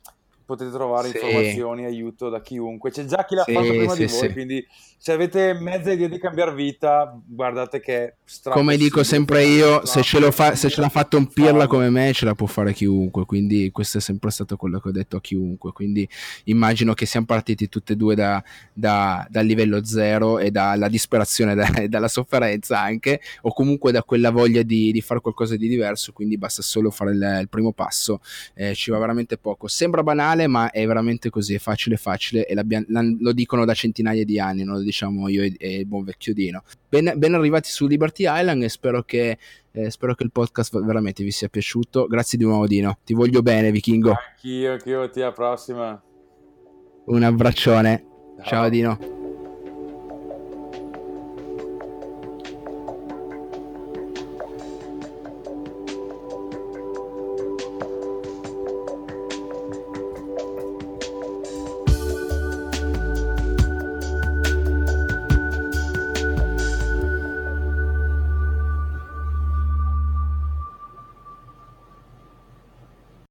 potete trovare Sì. informazioni, aiuto da chiunque. C'è già chi l'ha Sì, fatto prima sì, di voi, quindi se avete mezza idea di cambiare vita, guardate che è stra Come dico sempre io, se ce, lo fa, se ce l'ha fatto un pirla come me, ce la può fare chiunque. Quindi questo è sempre stato quello che ho detto a chiunque. Quindi immagino che siamo partiti tutti e due da, da- dal livello zero e dalla disperazione da- e dalla sofferenza anche, o comunque da quella voglia di, di fare qualcosa di diverso. Quindi basta solo fare il, il primo passo. Eh, ci va veramente poco. Sembra banale, ma è veramente così. È facile, facile. E lo dicono da centinaia di anni, non lo diciamo io e, e il buon vecchio Dino. Ben, ben arrivati su Liberty Island e spero che, eh, spero che il podcast veramente vi sia piaciuto. Grazie di nuovo Dino, ti voglio bene vichingo. Anch'io, anch'io, ti alla prossima. Un abbraccione. Ciao Dino.